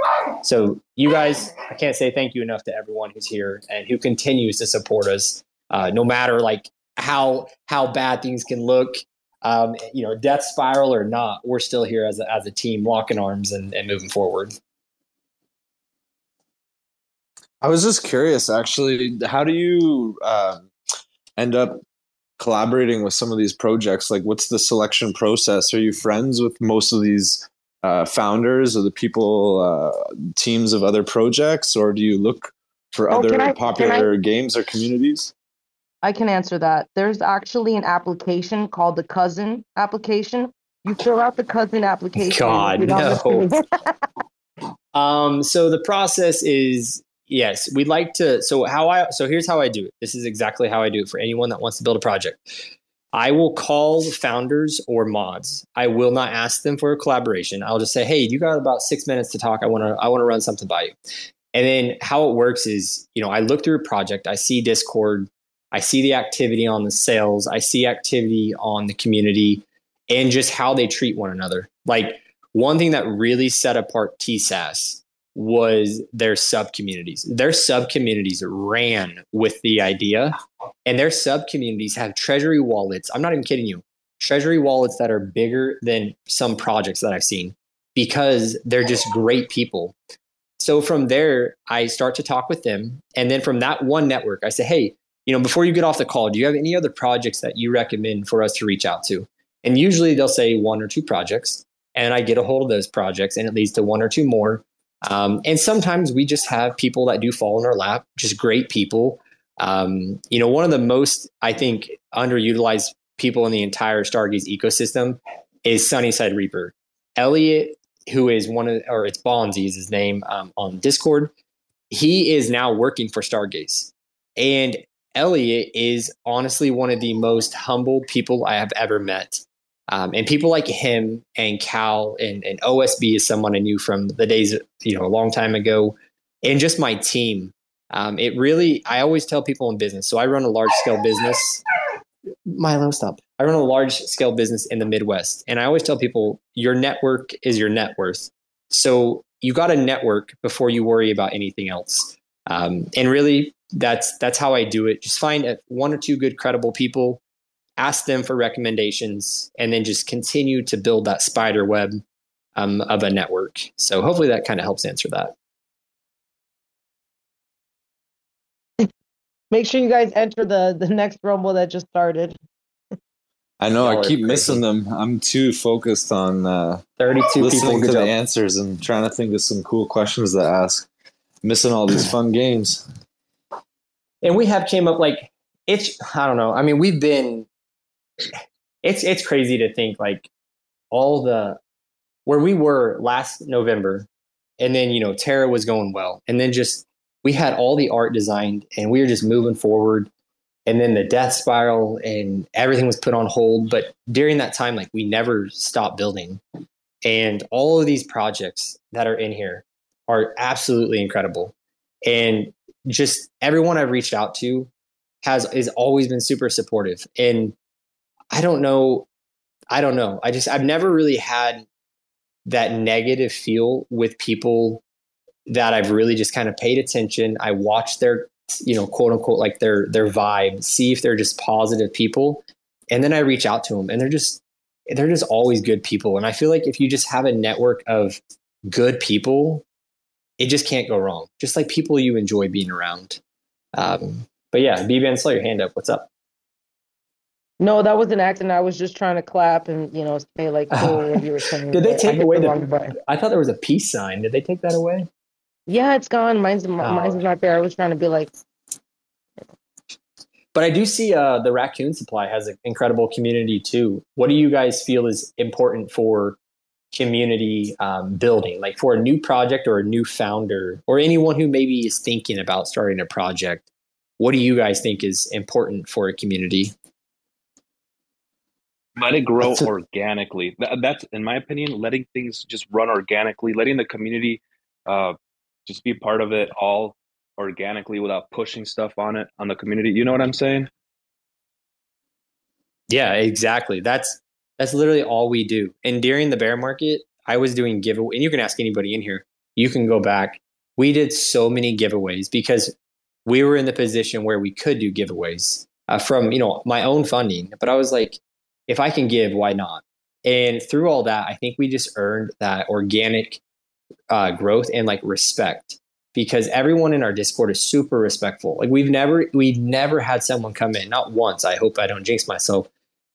so you guys, I can't say thank you enough to everyone who's here and who continues to support us, uh, no matter like how, how bad things can look, um, you know, death spiral or not, we're still here as a, as a team, locking arms and, and moving forward. I was just curious, actually. How do you um, end up collaborating with some of these projects? Like, what's the selection process? Are you friends with most of these uh, founders or the people uh, teams of other projects, or do you look for Oh, other I- can popular games or communities? I can answer that. There's actually an application called the Cousin application. You fill out the Cousin application. God, no. (laughs) Um, so the process is yes, we'd like to. So how I so here's how I do it. This is exactly how I do it for anyone that wants to build a project. I will call founders or mods. I will not ask them for a collaboration. I'll just say, "Hey, you got about six minutes to talk. I want to I want to run something by you." And then how it works is, you know, I look through a project. I see Discord. I see the activity on the sales. I see activity on the community, and just how they treat one another. Like one thing that really set apart TSAS was their sub communities. Their sub communities ran with the idea, and their sub communities have treasury wallets. I'm not even kidding you. Treasury wallets that are bigger than some projects that I've seen because they're just great people. So from there, I start to talk with them. And then from that one network, I say, hey, you know, before you get off the call, do you have any other projects that you recommend for us to reach out to? And usually they'll say one or two projects and I get a hold of those projects, and it leads to one or two more. Um, and sometimes we just have people that do fall in our lap, just great people. Um, you know, one of the most I think underutilized people in the entire Stargaze ecosystem is Sunnyside Reaper. Elliot, who is one of, or it's Bonzi is his name um, on Discord. He is now working for Stargaze, and Elliot is honestly one of the most humble people I have ever met. Um, and people like him and Cal and, and OSB is someone I knew from the days, you know, a long time ago. And just my team. Um, it really, I always tell people in business. So I run a large scale business. Milo, stop. I run a large scale business in the Midwest. And I always tell people your network is your net worth. So you got to network before you worry about anything else. Um, and really, that's that's how I do it. Just find one or two good, credible people ask them for recommendations, and then just continue to build that spider web um, of a network. So hopefully that kind of helps answer that. (laughs) Make sure you guys enter the the next rumble that just started. I know I keep crazy. missing them. I'm too focused on uh, 32 people. listening Good to the job. answers and trying to think of some cool questions to ask. Missing all these fun games. and we have came up like it's i don't know i mean we've been it's it's crazy to think like all the where we were last november and then you know terra was going well and then just we had all the art designed and we were just moving forward and then the death spiral and everything was put on hold but during that time like we never stopped building and all of these projects that are in here are absolutely incredible and just everyone I've reached out to has is always been super supportive. And I don't know, I don't know. I just I've never really had that negative feel with people that I've really just kind of paid attention. I watch their, you know, quote unquote, like their their vibe, see if they're just positive people, and then I reach out to them, and they're just they're just always good people. And I feel like if you just have a network of good people, it just can't go wrong. Just like people you enjoy being around. Um, but yeah, B Band, slow your hand up. What's up? No, that was an accident. I was just trying to clap and you know say like cool (laughs) what you were saying. Did they but I take away the the-. I thought there was a peace sign. Did they take that away? Yeah, it's gone. Mine's mine's Oh. not there. I was trying to be like, But I do see uh, the Raccoon Supply has an incredible community too. What do you guys feel is important for community um, building, like for a new project or a new founder or anyone who maybe is thinking about starting a project? What do you guys think is important for a community? Let it grow That's organically. Th- That's, in my opinion, letting things just run organically, letting the community uh, just be part of it all organically without pushing stuff on it on the community. You know what I'm saying? Yeah, exactly. That's that's literally all we do. And during the bear market, I was doing giveaway. And you can ask anybody in here. You can go back. We did so many giveaways because we were in the position where we could do giveaways uh, from you know my own funding. But I was like, if I can give, why not? And through all that, I think we just earned that organic uh, growth and like respect. because everyone in our Discord is super respectful. Like we've never we've never had someone come in, not once. I hope I don't jinx myself.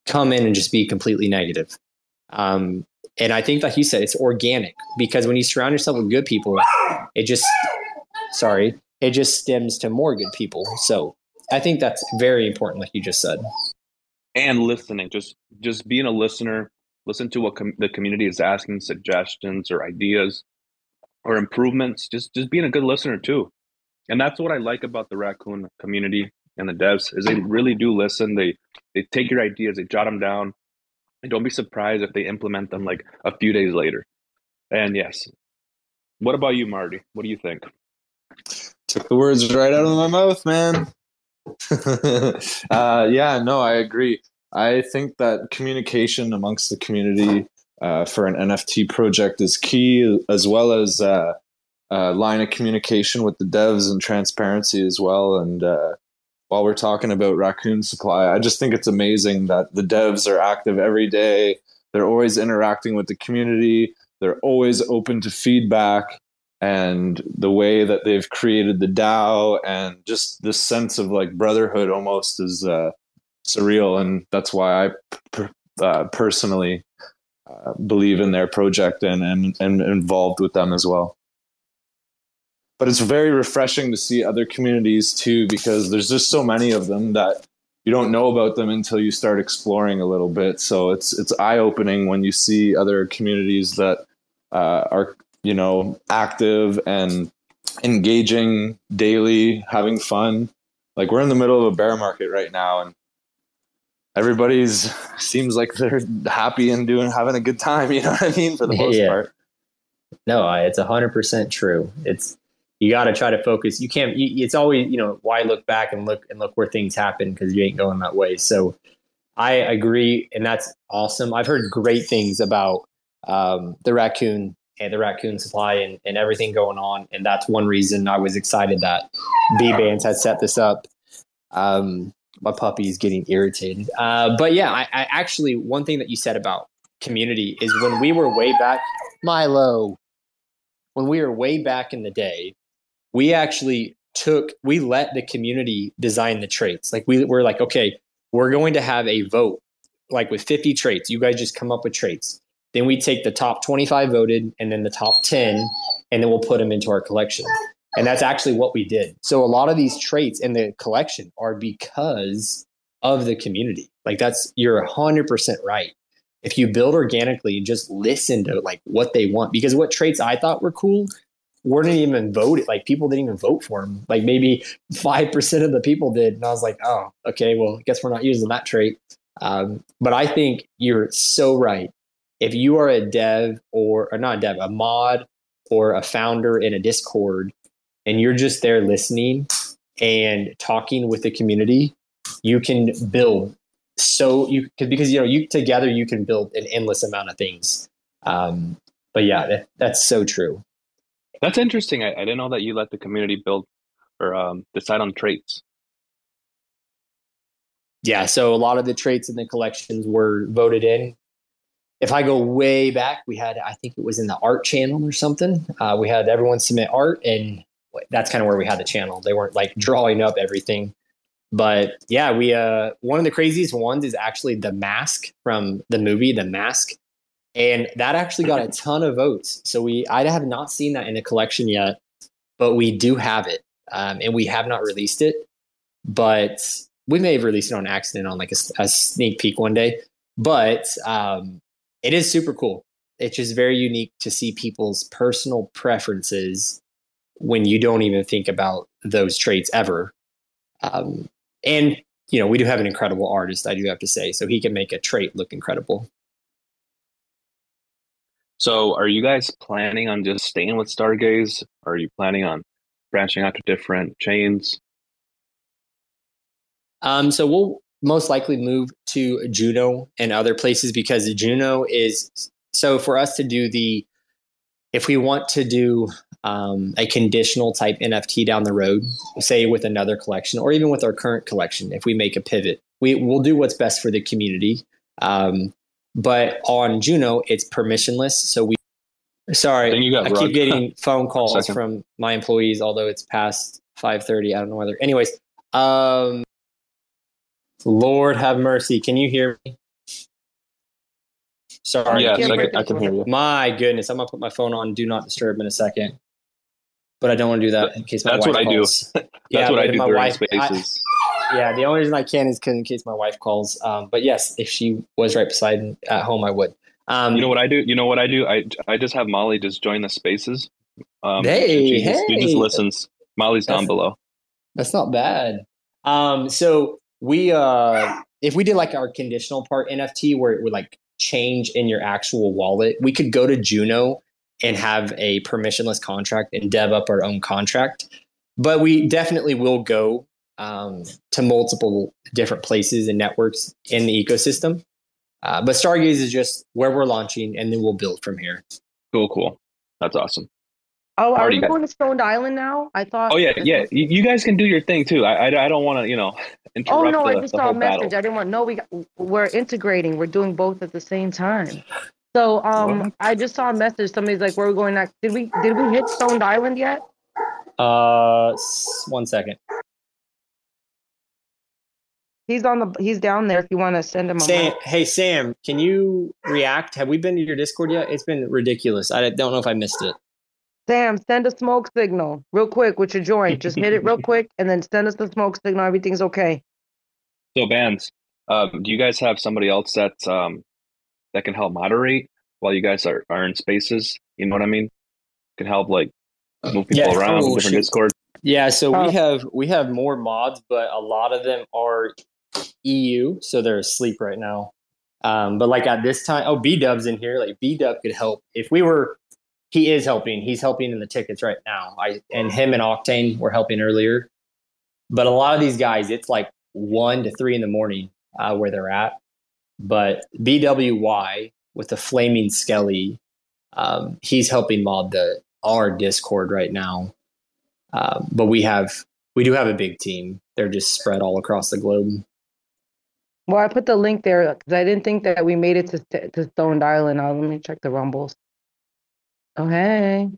Come in and just be completely negative. Um, and I think, like you said, it's organic because when you surround yourself with good people, it just sorry, it just stems to more good people. So I think that's very important, like you just said. And listening, just just being a listener, listen to what com- the community is asking, suggestions or ideas or improvements. Just just being a good listener too, and that's what I like about the raccoon community and the devs is they really do listen. They they take your ideas, they jot them down, and don't be surprised if they implement them like a few days later. And yes, what about you, Marty? What do you think? Took the words right out of my mouth, man. (laughs) uh, yeah, no, I agree. I think that communication amongst the community uh, for an NFT project is key, as well as uh, line of communication with the devs and transparency as well. And uh, while we're talking about Raccoon Supply, I just think it's amazing that the devs are active every day. They're always interacting with the community. They're always open to feedback and the way that they've created the DAO and just this sense of like brotherhood almost is uh, surreal, and that's why I uh, personally uh, believe in their project and, and and involved with them as well. But it's very refreshing to see other communities too, because there's just so many of them that you don't know about them until you start exploring a little bit. So it's it's eye opening when you see other communities that uh, are you know, active and engaging daily, having fun. Like we're in the middle of a bear market right now and everybody's (laughs) seems like they're happy and doing having a good time, (laughs) you know what I mean, for the most yeah. part. No, it's a hundred percent true. It's you got to try to focus. You can't. You, it's always you know why look back and look and look where things happen because you ain't going that way. So I agree, and that's awesome. I've heard great things about um, the raccoon and the raccoon supply and, and everything going on. And that's one reason I was excited that Bbandz had set this up. Um, my puppy is getting irritated. Uh, but yeah, I, I actually, one thing that you said about community is when we were way back, Milo, when we were way back in the day, we actually took, we let the community design the traits. Like we were like, okay, we're going to have a vote, like with 50 traits. You guys just come up with traits then we take the top 25 voted and then the top 10, and then we'll put them into our collection. And that's actually what we did. So a lot of these traits in the collection are because of the community. Like that's you're 100% right. If you build organically and just listen to like what they want, because what traits I thought were cool weren't even voted. Like people didn't even vote for them. Like maybe five percent of the people did, and I was like, oh, okay, well, I guess we're not using that trait. Um, but I think you're so right if you are a dev or, or not a dev, a mod or a founder in a Discord, and you're just there listening and talking with the community, you can build so you because you know you together you can build an endless amount of things. Um, but yeah, that, that's so true. That's interesting. I, I, didn't know that you let the community build or um, decide on traits. Yeah, so a lot of the traits in the collections were voted in if I go way back, we had, I think it was in the art channel or something. Uh, we had everyone submit art, and that's kind of where we had the channel. They weren't like drawing up everything. But yeah, we, uh, one of the craziest ones is actually the mask from the movie, The Mask. And that actually got a ton of votes. So we, I have not seen that in the collection yet, but we do have it. Um, and we have not released it, but we may have released it on accident on like a, a sneak peek one day. But um, it is super cool. It's just very unique to see people's personal preferences when you don't even think about those traits ever. Um, and you know, we do have an incredible artist, I do have to say, so he can make a trait look incredible. So, are you guys planning on just staying with Stargaze? Or are you planning on branching out to different chains? Um, so we'll most likely move to Juno and other places because Juno is so for us to do the if we want to do um, a conditional type NFT down the road, say with another collection or even with our current collection, if we make a pivot, we will do what's best for the community. Um, but on Juno, it's permissionless, so we Sorry, I you got I rug. keep (laughs) getting phone calls from my employees, although it's past five thirty. I don't know whether. Anyways, um, Lord have mercy. Can you hear me? Sorry. Yes, Yeah, I can, I can hear you. My goodness, I'm gonna put my phone on do not disturb in a second. But I don't want to do that in case my That's wife what I do. (laughs) That's Yeah, what I do my during wife- I- spaces. yeah, the only reason I can is 'cause in case my wife calls. Um, but yes, if she was right beside me at home, I would. Um, You know what I do? You know what I do? I I just have Molly just join the spaces. Um, Hey, she, just, she just listens. Molly's down below. That's not bad. Um, so we uh if we did like our conditional part NFT where it would like change in your actual wallet, we could go to Juno and have a permissionless contract and dev up our own contract. But we definitely will go um, to multiple different places and networks in the ecosystem. Uh, but Stargaze is just where we're launching, and then we'll build from here. Cool, cool. That's awesome. Oh, are Already we got- going to Stoned Island now? I thought. Oh yeah, yeah. thought- You, you guys can do your thing too. I I, I don't want to you know Oh no, the, I just saw a message. battle. I didn't want. No, we got, we're integrating. We're doing both at the same time. So um, What? I just saw a message. Somebody's like, "Where are we going next?" Did we did we hit Stoned Island yet? Uh, one second. He's on the. He's down there. If you want to send him a. Sam, link. hey Sam, can you react? Have we been to your Discord yet? It's been ridiculous. I don't know if I missed it. Sam, send a smoke signal real quick with your joint. Just hit it real (laughs) quick, and then send us the smoke signal. Everything's okay. So bands, um, do you guys have somebody else that um that can help moderate while you guys are, are in spaces? You know what I mean? Can help like move people Yeah. around Oh, different. Discord. Yeah, so Oh. we have we have more mods, but a lot of them are EU, so they're asleep right now. Um, but like at this time, oh B Dub's in here. Like B Dub could help if we were. He is helping. He's helping in the tickets right now. I and him and Octane were helping earlier. But a lot of these guys, it's like one to three in the morning uh, where they're at. But BWY with the flaming Skelly, um, he's helping mod the our Discord right now. Um, but we have we do have a big team. They're just spread all across the globe. Well, I put the link there because I didn't think that we made it to to Stoned Island. Uh, let me check the rumbles. Oh hey,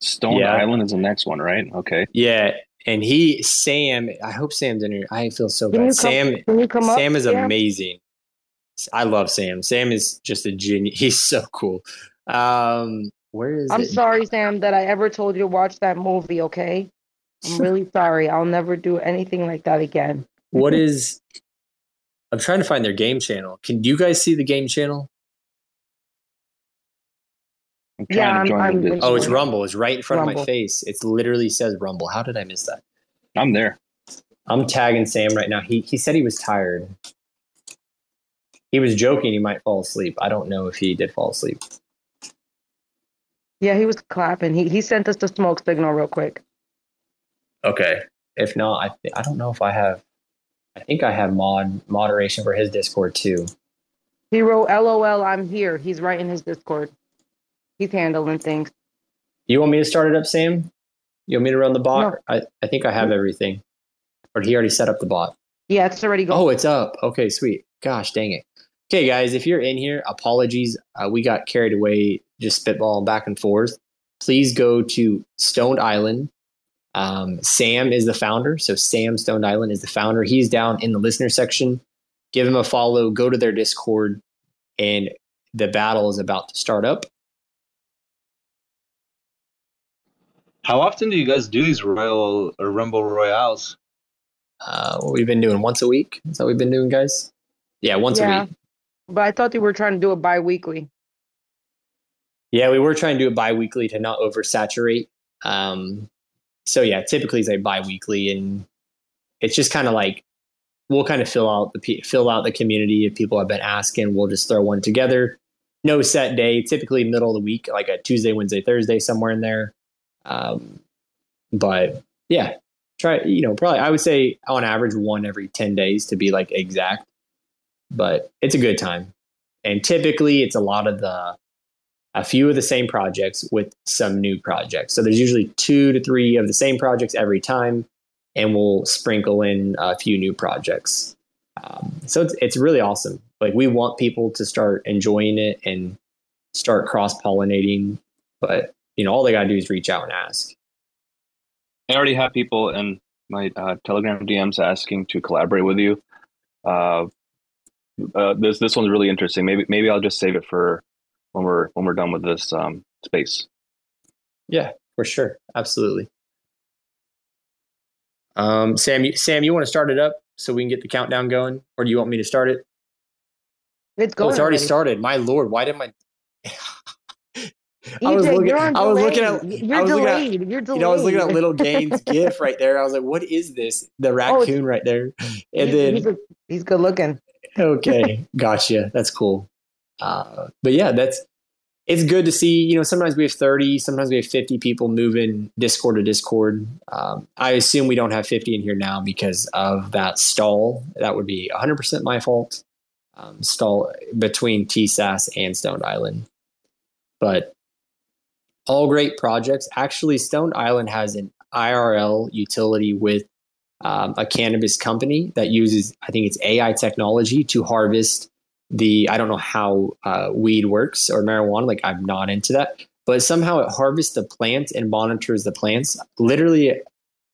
Stoned Yeah. Island is the next one, right? Okay. Yeah, and he Sam. I hope Sam's in here. I feel so Can bad. you come- Sam can you come up? Sam is Sam? amazing. I love Sam. Sam is just a genius. (laughs) He's so cool. Um, where is I'm it? sorry, Sam, that I ever told you to watch that movie. Okay, I'm really (laughs) sorry. I'll never do anything like that again. What is? I'm trying to find their game channel. Can you guys see the game channel? I'm Yeah, trying I'm- to join I'm the in- Oh, it's Rumble. It's right in front of my face. It literally says Rumble. How did I miss that? I'm there. I'm tagging Sam right now. He he said he was tired. He was joking he might fall asleep. I don't know if he did fall asleep. Yeah, he was clapping. He he sent us the smoke signal real quick. Okay. If not, I th- I don't know if I have. I think I have mod moderation for his Discord too. He wrote, "LOL, I'm here." He's right in his Discord. He's handling things. You want me to start it up, Sam? You want me to run the bot? No. I I think I have everything. Or he already set up the bot? Yeah, it's already going. Oh, it's up. Okay, sweet. Gosh, dang it. Okay, guys, if you're in here, apologies. Uh, we got carried away just spitballing back and forth. Please go to Stoned Island. Um, Sam is the founder. So, Sam Stoned Island is the founder. He's down in the listener section. Give him a follow. Go to their Discord. And the battle is about to start up. How often do you guys do these Royal or Rumble Royales? Uh, what we've been doing once a week. Is that what we've been doing, guys? Yeah, once Yeah. a week. But I thought they were trying to do it bi-weekly. Yeah, we were trying to do it bi-weekly to not oversaturate. Um, so yeah, typically it's like bi-weekly, and it's just kind of like we'll kind of fill out the fill out the community if people have been asking. We'll just throw one together. No set day, typically middle of the week, like a Tuesday, Wednesday, Thursday, somewhere in there. Um, but yeah, try you know probably I would say on average one every ten days to be like exact. But it's a good time, and typically it's a lot of the a few of the same projects with some new projects. So there's usually two to three of the same projects every time, and we'll sprinkle in a few new projects. Um, so it's it's really awesome. Like we want people to start enjoying it and start cross pollinating. But you know, all they got to do is reach out and ask. I already have people in my uh, Telegram DMs asking to collaborate with you. Uh, uh, this this one's really interesting. Maybe maybe I'll just save it for when we're when we're done with this um, space. Yeah, for sure, absolutely. Um, Sam, you, Sam, you want to start it up so we can get the countdown going, or do you want me to start it? It's Oh, going. it's already already. started. My lord, why did my (laughs) I was looking- I was looking at- You're I was looking at- delayed. You're delayed. you know, I was looking at LilGainzz (laughs) gif right there. I was like, what is this? The raccoon right there. And then he's, a- he's good looking. okay, (laughs) gotcha. That's cool. Uh, but yeah, that's it's good to see. You know, sometimes we have thirty, sometimes we have fifty people moving Discord to Discord. Um, I assume we don't have fifty in here now because of that stall. That would be one hundred percent my fault. Um, stall between TSAS and Stoned Island, but all great projects. Actually, Stoned Island has an IRL utility with um, a cannabis company that uses, I think it's AI technology to harvest the, I don't know how uh, weed works or marijuana. Like, I'm not into that. But somehow it harvests the plant and monitors the plants, literally,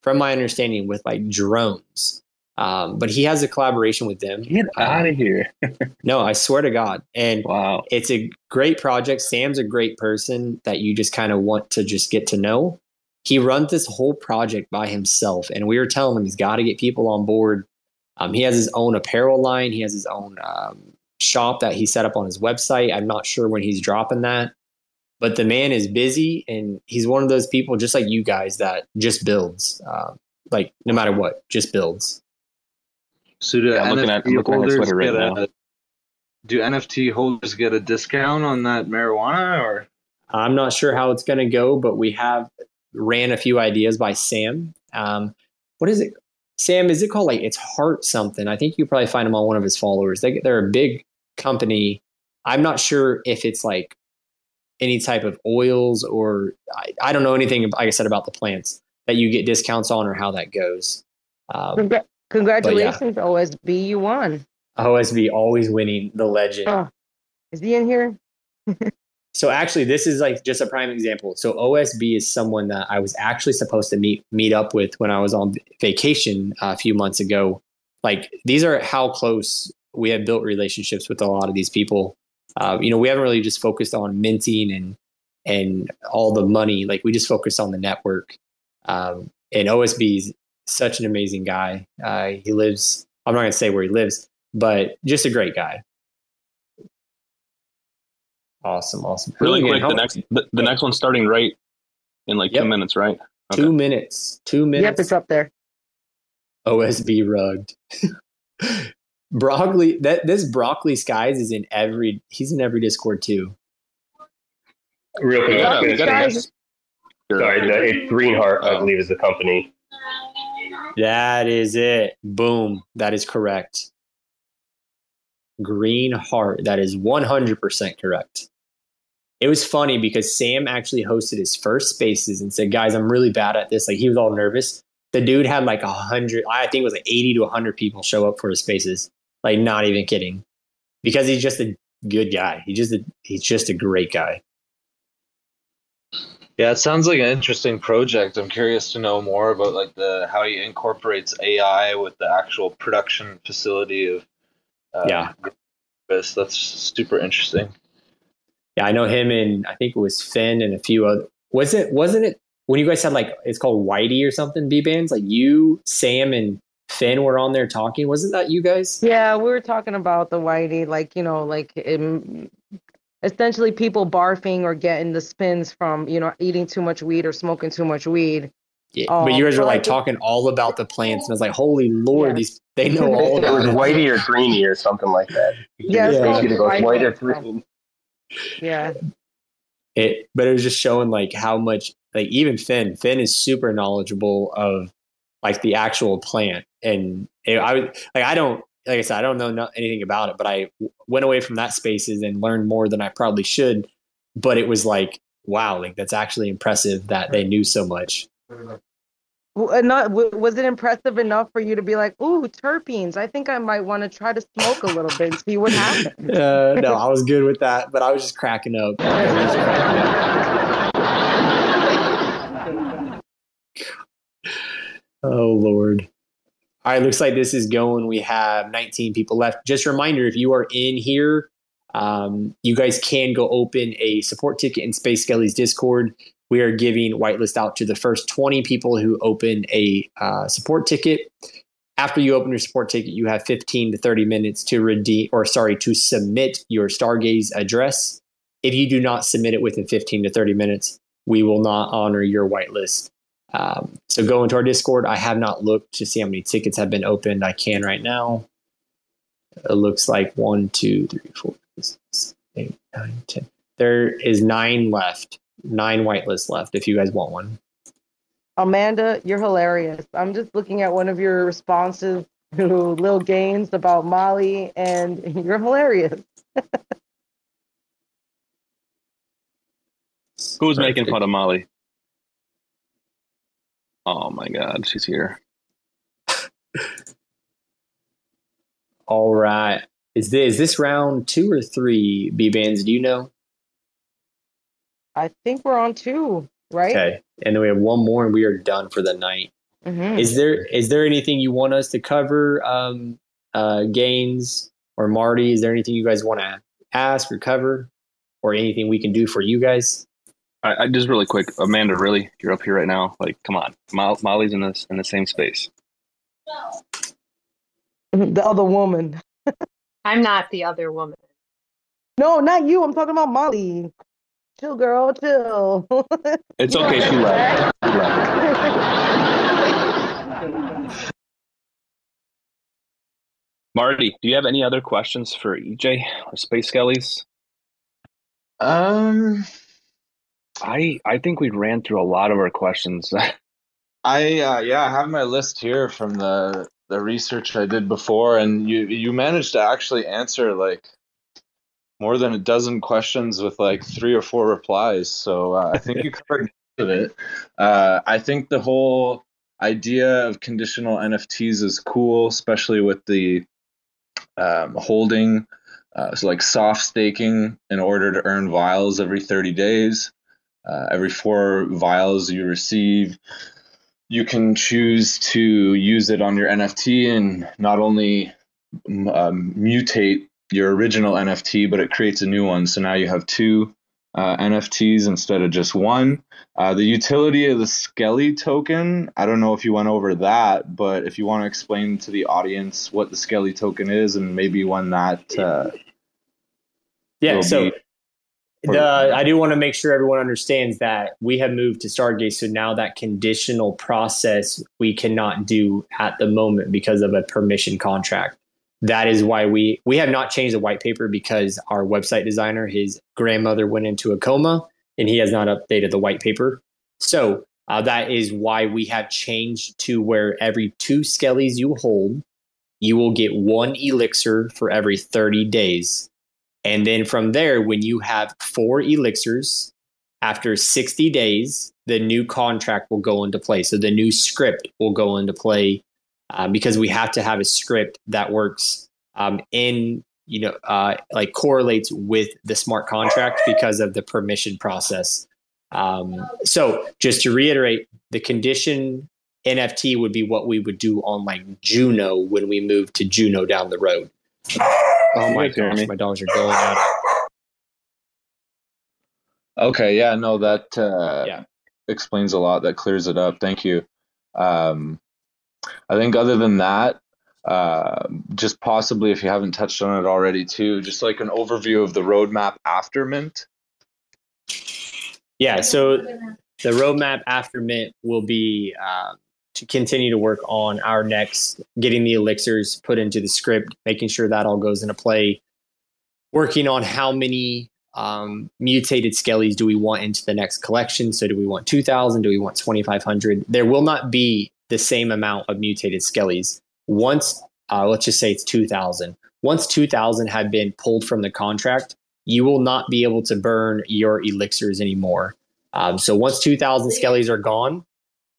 from my understanding, with like drones. Um, but he has a collaboration with them. Get Uh, out of here! (laughs) No, I swear to God. And Wow. it's a great project. Sam's a great person that you just kind of want to just get to know. He runs this whole project by himself, and we were telling him he's got to get people on board. Um, he has his own apparel line. He has his own um, shop that he set up on his website. I'm not sure when he's dropping that, but the man is busy, and he's one of those people just like you guys that just builds. Uh, like no matter what, just builds. So do Yeah, I'm looking at- NFT I'm looking at his holders Twitter right get now. a, do NFT holders get a discount on that marijuana or I'm not sure how it's going to go, but we have ran a few ideas by Sam. Um, what is it? Sam, is it called like it's Heart something? I think you probably find them on one of his followers. They, they're a big company. I'm not sure if it's like any type of oils or I, I don't know anything, like I said, about the plants that you get discounts on or how that goes. Um, Congra- Congratulations, OSB. You won. OSB always winning the legend. Oh, is he in here? (laughs) So actually, this is like just a prime example. So OSB is someone that I was actually supposed to meet meet up with when I was on vacation a few months ago. Like these are how close we have built relationships with a lot of these people. Uh, you know, we haven't really just focused on minting and and all the money. Like we just focused on the network. Um, and OSB is such an amazing guy. Uh, he lives. I'm not going to say where he lives, but just a great guy. Awesome, awesome. Really Hooligan, quick, the next the, the next one's starting right in like Yep. two minutes, right? Okay. Two minutes. Two minutes. Yep, minutes. it's up there. OSB rugged. (laughs) broccoli. That this broccoli skies is in every. He's in every Discord too. Real quick, You I was gotta- gonna you gotta say- guess. Sure. sorry, the, it's Greenheart, I Oh. believe, is the company. That is it. Boom. That is correct. Green heart. That is one hundred percent correct. It was funny because Sam actually hosted his first spaces and said, "Guys, I'm really bad at this." Like he was all nervous. The dude had like a hundred. I think it was like eighty to hundred people show up for his spaces. Like not even kidding, because he's just a good guy. He just a, he's just a great guy. Yeah, it sounds like an interesting project. I'm curious to know more about like the how he incorporates AI with the actual production facility of uh, Yeah. this. That's super interesting. Yeah, I know him and I think it was Finn and a few other. Was it? Wasn't it when you guys had like it's called Whitey or something? Bbandz like you, Sam, and Finn were on there talking. Wasn't that you guys? Yeah, we were talking about the whitey, like you know, like um, essentially people barfing or getting the spins from you know eating too much weed or smoking too much weed. Yeah, Oh, but you um, guys were like talking all about the plants, and I was like, "Holy Lord, Yeah. these they know (laughs) all It was whitey or greeny or something like that. Yeah, it's It goes white white or or- green. Yeah, it but it was just showing like how much like even Finn Finn is super knowledgeable of like the actual plant and it, I was like I don't like I said I don't know anything about it but I went away from that spaces and learned more than I probably should but it was like wow like that's actually impressive that they knew so much Not, was it impressive enough for you to be like, "Ooh, terpenes"? I think I might want to try to smoke a little bit and see what happens. (laughs) Uh, no, I was good with that, but I was just cracking up. I was just cracking up. Oh Lord. All right, looks like this is going. We have 19 people left. Just a reminder, if you are in here, um, you guys can go open a support ticket in Space Skelly's Discord. We are giving whitelist out to the first 20 people who open a uh, support ticket. After you open your support ticket, you have 15 to 30 minutes to redeem, or sorry, to submit your Stargaze address. If you do not submit it within 15 to 30 minutes, we will not honor your whitelist. Um, so go into our Discord. I have not looked to see how many tickets have been opened. I can right now. It looks like one, two, three, four, six, eight, nine, ten. There is nine left. Nine whitelists left. If you guys want one. Amanda, you're hilarious. I'm just looking at one of your responses to LilGainzz about Molly, and (laughs) you're hilarious. Who's making fun of Molly? Oh my God, she's here. (laughs) All right. Is this, is this round two or three? Bbandz. Do you know? I think we're on two, right? Okay. And then we have one more, and we are done for the night. Mhm. Is there is there anything you want us to cover, um, uh, Gainzz or Marty? Is there anything you guys want to ask or cover, or anything we can do for you guys? I, I just really quick, Amanda. Really, you're up here right now. Like, come on, Molly's in this in the same space. The other woman. (laughs) I'm not the other woman. No, not you. I'm talking about Molly. Chill, girl. Chill. (laughs) It's okay. She left. She left. (laughs) Marty, do you have any other questions for EJ or Space Skellies? Um, I I think we ran through a lot of our questions. (laughs) I uh, yeah, I have my list here from the the research I did before, and you you managed to actually answer like more than a dozen questions with like three or four replies. So uh, I think you covered (laughs) of it. Uh, I think the whole idea of conditional NFTs is cool, especially with the um, holding, uh, so like soft staking in order to earn vials every 30 days. Uh, every four vials you receive, you can choose to use it on your NFT and not only um, mutate your original NFT, but it creates a new one. So now you have two uh, NFTs instead of just one. Uh, the utility of the Skelly token, I don't know if you went over that, but if you want to explain to the audience what the Skelly token is and maybe when that. Uh, Yeah. So be- the, I do want to make sure everyone understands that we have moved to Stargaze. So now that conditional process we cannot do at the moment because of a permission contract. That is why we we have not changed the white paper because our website designer, his grandmother went into a coma, and he has not updated the white paper. So uh, that is why we have changed to where every two skellies you hold, you will get one elixir for every thirty days. And then from there, when you have four elixirs, after 60 days, the new contract will go into play. So the new script will go into play uh, because we have to have a script that works um, in, you know, uh, like correlates with the smart contract because of the permission process. Um, so just to reiterate, the condition NFT would be what we would do on like Juno when we move to Juno down the road. Oh my You guys hear gosh, my dogs are going at it. Okay, yeah, no, that uh, Yeah. explains a lot. That clears it up. Thank you. Um, I think other than that, uh, just possibly if you haven't touched on it already, too, just like an overview of the roadmap after Mint. Yeah, so the roadmap after Mint will be uh, to continue to work on our next, getting the elixirs put into the script, making sure that all goes into play, working on how many um, mutated skellies do we want into the next collection. So, do we want 2,000? Do we want 2,500? There will not be the same amount of mutated skellies. Once, uh, let's just say it's 2,000. Once 2,000 have been pulled from the contract, you will not be able to burn your elixirs anymore. Um, so once 2,000 skellies are gone,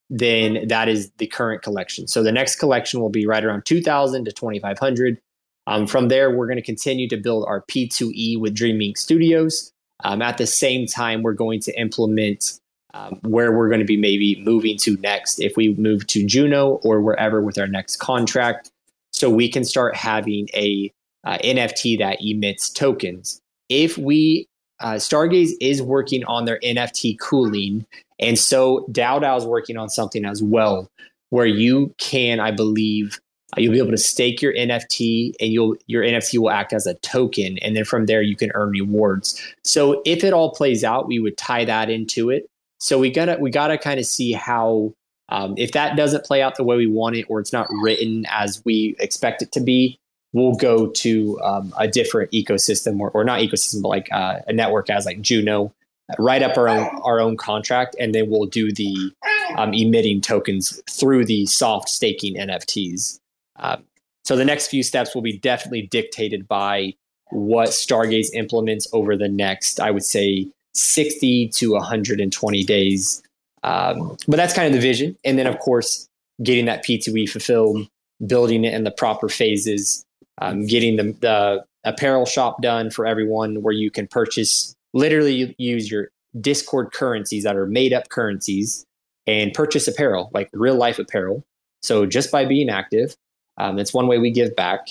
then that is the current collection. So the next collection will be right around 2,000 to 2,500. Um, from there, we're going to continue to build our P2E with Dream Inc. Studios. Um, at the same time, we're going to implement um, where we're going to be maybe moving to next if we move to Juno or wherever with our next contract. So we can start having a uh, NFT that emits tokens. If we uh, Stargaze is working on their NFT cooling, and so DAO is working on something as well, where you can, I believe, uh, you'll be able to stake your NFT, and you'll your NFT will act as a token, and then from there you can earn rewards. So if it all plays out, we would tie that into it. So we gotta we gotta kind of see how um, if that doesn't play out the way we want it, or it's not written as we expect it to be, we'll go to um, a different ecosystem or, or not ecosystem, but like uh, a network as like Juno, write up our own our own contract, and then we'll do the um, emitting tokens through the soft staking NFTs. Um, so the next few steps will be definitely dictated by what Stargaze implements over the next, I would say, 60 to 120 days. Um, but that's kind of the vision. And then, of course, getting that P2E fulfilled, building it in the proper phases, um, getting the, the apparel shop done for everyone where you can purchase, literally use your Discord currencies that are made up currencies and purchase apparel, like real life apparel. So just by being active, um, it's one way we give back.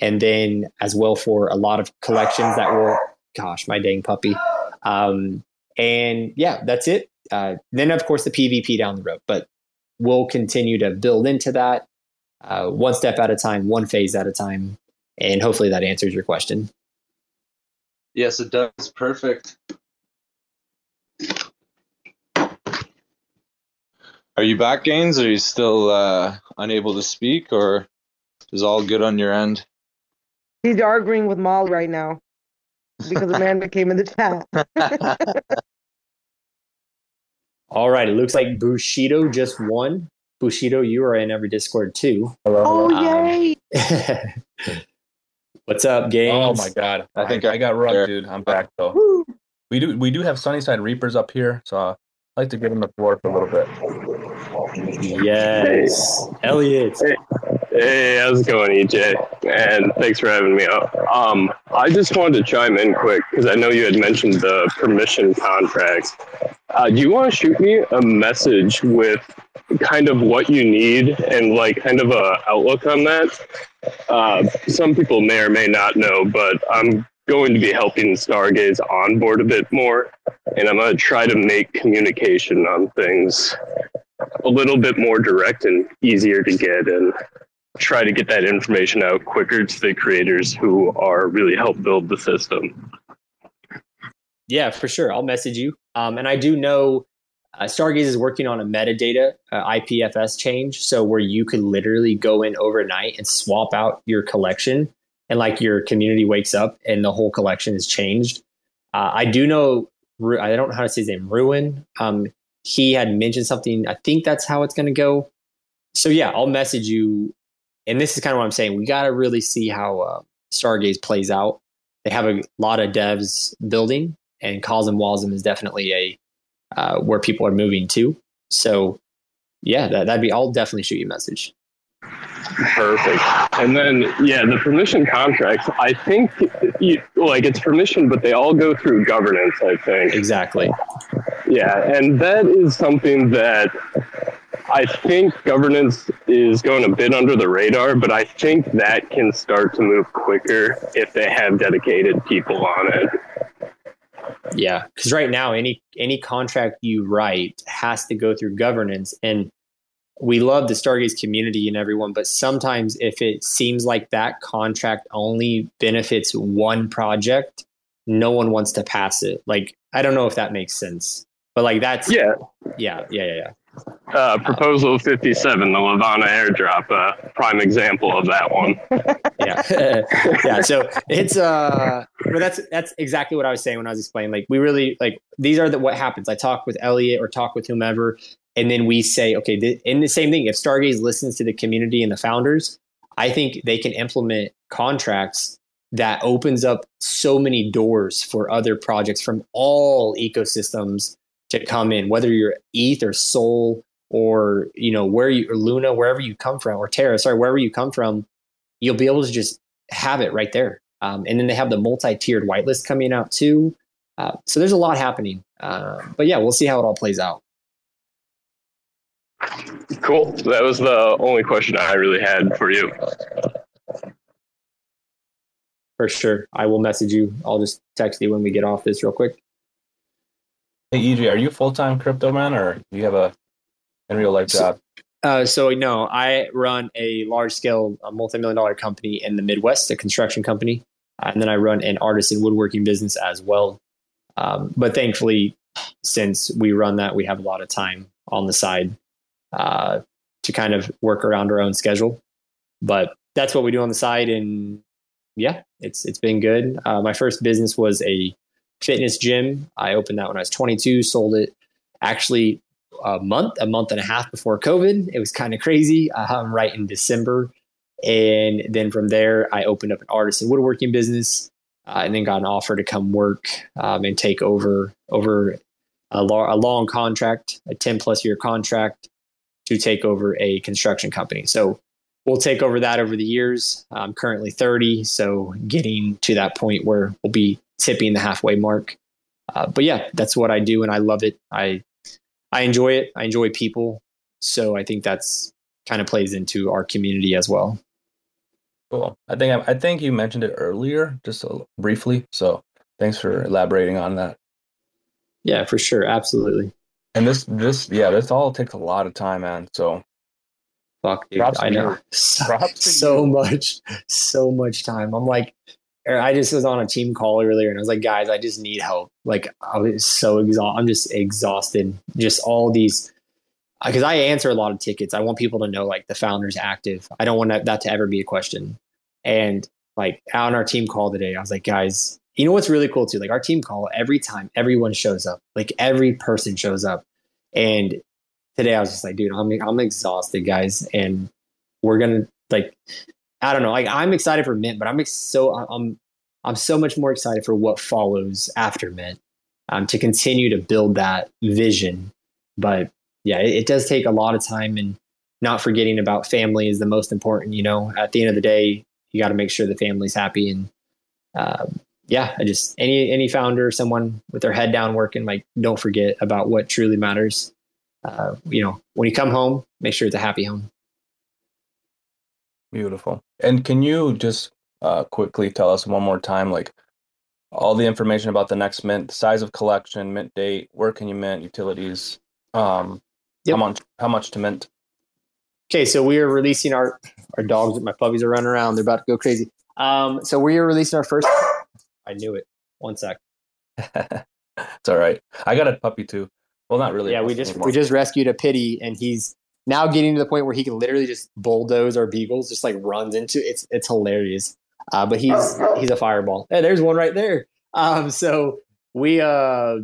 And then as well for a lot of collections that will, gosh, my dang puppy. Um, and yeah, that's it. Uh, then of course the PvP down the road, but we'll continue to build into that uh, one step at a time, one phase at a time, and hopefully that answers your question. Yes, it does. Perfect. Are you back, Gainzz? Are you still uh, unable to speak, or is all good on your end? He's arguing with Molly right now because Amanda (laughs) came in the chat. (laughs) All right, it looks like Bushido just won. Bushido, you are in every Discord too. oh yay! (laughs) What's up, Gainzz? Oh my god! I I think think I, I'm got rubbed, dude. I'm back though. Woo. We do we do have Sunnyside Reapers up here, so I'd like to give them the floor for a little bit. Yes, Elliot. Hey, how's it going, EJ? And thanks for having me up. Um, I just wanted to chime in quick because I know you had mentioned the permission contracts. Uh, do you want to shoot me a message with kind of what you need and like kind of a outlook on that? Uh, some people may or may not know, but I'm going to be helping Stargaze onboard a bit more, and I'm going to try to make communication on things a little bit more direct and easier to get and try to get that information out quicker to the creators who are really help build the system. Yeah, for sure. I'll message you. Um, and I do know uh, Stargaze is working on a metadata uh, IPFS change, so where you could literally go in overnight and swap out your collection, and like your community wakes up and the whole collection is changed. Uh, I do know. I don't know how to say his name. Ruin. Um, he had mentioned something. I think that's how it's going to go. So yeah, I'll message you. And this is kind of what I'm saying. We got to really see how uh, Stargaze plays out. They have a lot of devs building, and CosmWasm is definitely a uh, where people are moving to. So, yeah, that, that'd be. I'll definitely shoot you a message. Perfect. And then, yeah, the permission contracts, I think, you, like, it's permission, but they all go through governance, I think. Exactly. Yeah, and that is something that I think governance is going a bit under the radar, but I think that can start to move quicker if they have dedicated people on it. Yeah, because right now, any any contract you write has to go through governance, and we love the Stargaze community and everyone, but sometimes if it seems like that contract only benefits one project, no one wants to pass it. Like I don't know if that makes sense, but like that's Yeah, yeah, yeah, yeah, yeah. Uh, proposal 57, the Lavana airdrop, uh, prime example of that one. (laughs) yeah (laughs) yeah so it's uh but that's that's exactly what i was saying when i was explaining like we really like these are the what happens i talk with elliot or talk with whomever and then we say okay th- the same thing if stargaze listens to the community and the founders i think they can implement contracts that opens up so many doors for other projects from all ecosystems to come in whether you're eth or Sol or you know where you or Luna, wherever you come from, or Terra, sorry, wherever you come from, you'll be able to just have it right there. Um, and then they have the multi-tiered whitelist coming out too. Uh, so there's a lot happening. Uh, but yeah, we'll see how it all plays out. Cool. That was the only question I really had for you. For sure. I will message you. I'll just text you when we get off this real quick. Hey, EJ, are you a full time crypto man or do you have a in real life job? Uh, so no, I run a large scale, multi-million dollar company in the Midwest, a construction company, and then I run an artisan woodworking business as well. Um, but thankfully, since we run that, we have a lot of time on the side uh, to kind of work around our own schedule. But that's what we do on the side, and yeah, it's it's been good. Uh, my first business was a fitness gym. I opened that when I was 22, sold it actually a month, a month and a half before COVID. It was kind of crazy. Um, right in December, and then from there, I opened up an artisan woodworking business, uh, and then got an offer to come work um, and take over over a, lo- a long contract, a 10 plus year contract to take over a construction company. So we'll take over that over the years. I'm currently 30, so getting to that point where we'll be tipping the halfway mark. Uh, but yeah, that's what I do, and I love it. I I enjoy it. I enjoy people, so I think that's kind of plays into our community as well. Cool. I think I, I think you mentioned it earlier, just a, briefly. So thanks for elaborating on that. Yeah, for sure, absolutely. And this this yeah, this all takes a lot of time, man. So fuck, dude, I know (laughs) so, so much, so much time. I'm like, I just was on a team call earlier and I was like, guys, I just need help. Like I was so exhausted. I'm just exhausted. Just all these, because I answer a lot of tickets. I want people to know like the founder's active. I don't want that, that to ever be a question. And like on our team call today, I was like, guys, you know what's really cool too? Like our team call, every time everyone shows up, like every person shows up. And today I was just like, dude, I'm I'm exhausted, guys, and we're gonna like I don't know. Like I'm excited for Mint, but I'm ex- so I'm I'm so much more excited for what follows after Mint um, to continue to build that vision. But yeah, it, it, does take a lot of time, and not forgetting about family is the most important. You know, at the end of the day, you got to make sure the family's happy. And um, yeah, I just any any founder, someone with their head down working, like don't forget about what truly matters. Uh, you know, when you come home, make sure it's a happy home. Beautiful. And can you just uh, quickly tell us one more time, like all the information about the next mint, size of collection, mint date, where can you mint, utilities, um, yep. how much, how much to mint? Okay, so we are releasing our our dogs. My puppies are running around; they're about to go crazy. Um, so we are releasing our first. I knew it. One sec. (laughs) it's all right. I got a puppy too. Well, not really. Yeah, we just anymore. we just rescued a pity, and he's now getting to the point where he can literally just bulldoze our beagles, just like runs into it's it's hilarious. Uh, but he's he's a fireball. Hey, there's one right there. Um, so we uh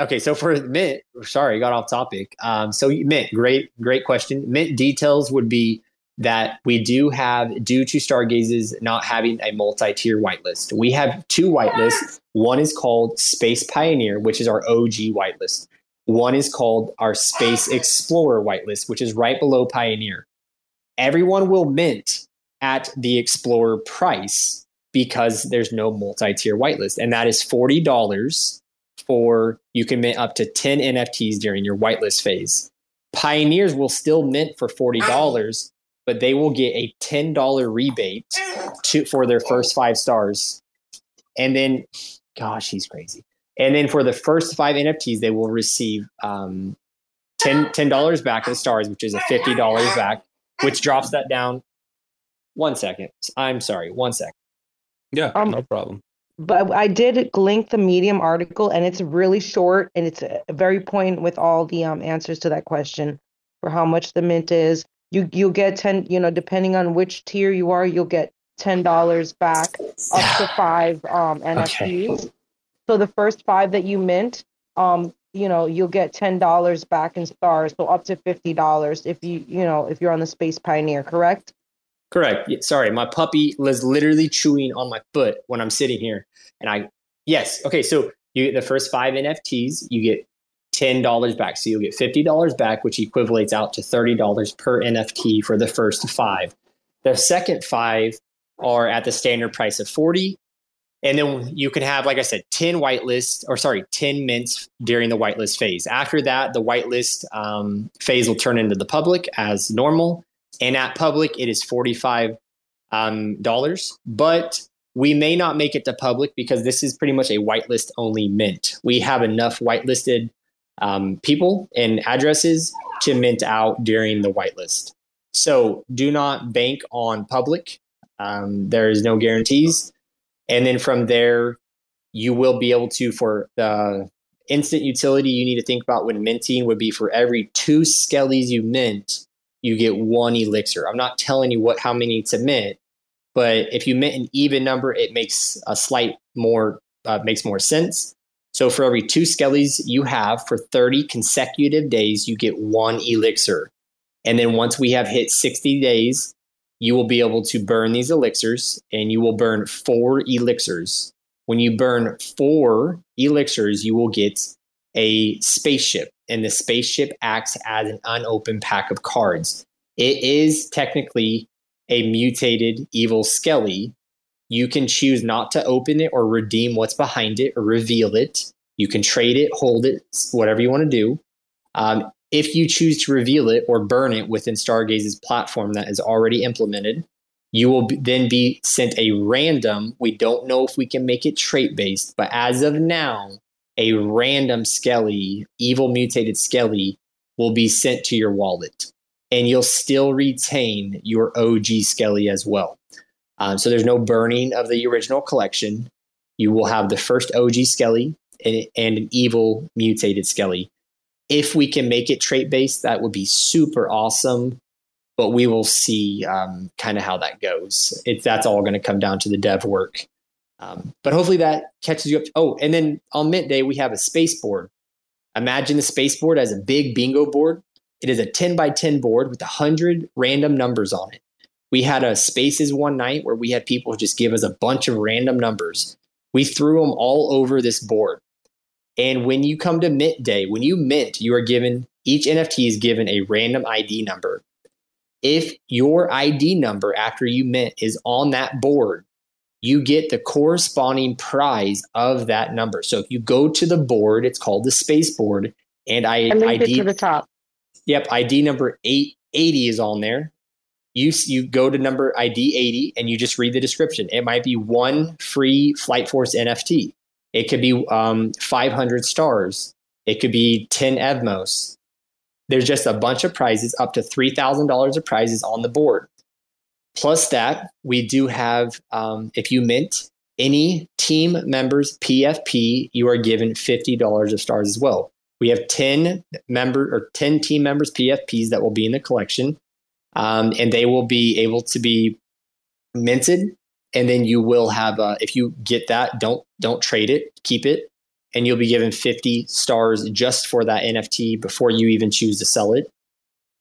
okay, so for Mint, sorry, got off topic. Um, so Mint, great, great question. Mint details would be that we do have, due to Stargazes not having a multi-tier whitelist, we have two whitelists. One is called Space Pioneer, which is our OG whitelist. One is called our Space Explorer whitelist, which is right below Pioneer. Everyone will mint at the Explorer price because there's no multi-tier whitelist, and that is forty dollars for you can mint up to ten NFTs during your whitelist phase. Pioneers will still mint for forty dollars, but they will get a ten dollar rebate to for their first five stars, and then, gosh, he's crazy. And then for the first five NFTs, they will receive um, 10 dollars back in stars, which is a fifty dollars back, which drops that down. One second. I'm sorry. One second. Yeah, um, no problem. But I did link the Medium article, and it's really short, and it's a very point with all the um, answers to that question for how much the mint is. You you get ten. You know, depending on which tier you are, you'll get ten dollars back up to (sighs) five um, NFTs. Okay. So the first five that you mint, um, you know, you'll get ten dollars back in stars, so up to fifty dollars if you, you know, if you're on the Space Pioneer, correct? Correct. Sorry, my puppy was literally chewing on my foot when I'm sitting here, and I, yes, okay, so you get the first five NFTs, you get $10 back. So you'll get $50 back, which equivalates out to $30 per NFT for the first five. The second five are at the standard price of 40 and then you can have, like I said, 10 whitelist or sorry, 10 mints during the whitelist phase. After that, the whitelist um, phase will turn into the public as normal. And at public, it is $45. Um, but we may not make it to public because this is pretty much a whitelist only mint. We have enough whitelisted um, people and addresses to mint out during the whitelist. So do not bank on public. Um, there is no guarantees. And then from there, you will be able to, for the instant utility you need to think about when minting would be for every two skellies you mint, you get one elixir. I'm not telling you what how many to mint, but if you mint an even number, it makes a slight more uh, makes more sense. So for every two skellies you have for 30 consecutive days, you get one elixir. And then once we have hit 60 days, you will be able to burn these elixirs and you will burn four elixirs. When you burn four elixirs, you will get a spaceship, and the spaceship acts as an unopened pack of cards. It is technically a mutated evil skelly. You can choose not to open it or redeem what's behind it or reveal it. You can trade it, hold it, whatever you want to do. Um, if you choose to reveal it or burn it within Stargaze's platform that is already implemented, you will then be sent a random. We don't know if we can make it trait based, but as of now, a random Skelly, evil mutated Skelly, will be sent to your wallet. And you'll still retain your OG Skelly as well. Um, so there's no burning of the original collection. You will have the first OG Skelly and, and an evil mutated Skelly if we can make it trait based, that would be super awesome. But we will see um, kind of how that goes. It, that's all going to come down to the dev work. Um, but hopefully that catches you up. Oh, and then on Mint Day, we have a space board. Imagine the space board as a big bingo board. It is a 10 by 10 board with 100 random numbers on it. We had a spaces one night where we had people just give us a bunch of random numbers. We threw them all over this board. And when you come to mint day, when you mint, you are given each NFT is given a random ID number. If your ID number after you mint is on that board, you get the corresponding prize of that number. So if you go to the board, it's called the space board, and I, I ID to the top. Yep, ID number eight eighty is on there. You you go to number ID eighty and you just read the description. It might be one free Flight Force NFT. It could be um, 500 stars. It could be 10 Evmos. There's just a bunch of prizes, up to $3,000 of prizes on the board. Plus that, we do have, um, if you mint any team members PFP, you are given $50 of stars as well. We have 10 member or 10 team members PFPs that will be in the collection. Um, and they will be able to be minted and then you will have uh, if you get that don't don't trade it. Keep it. And you'll be given 50 stars just for that nft before you even choose to sell it.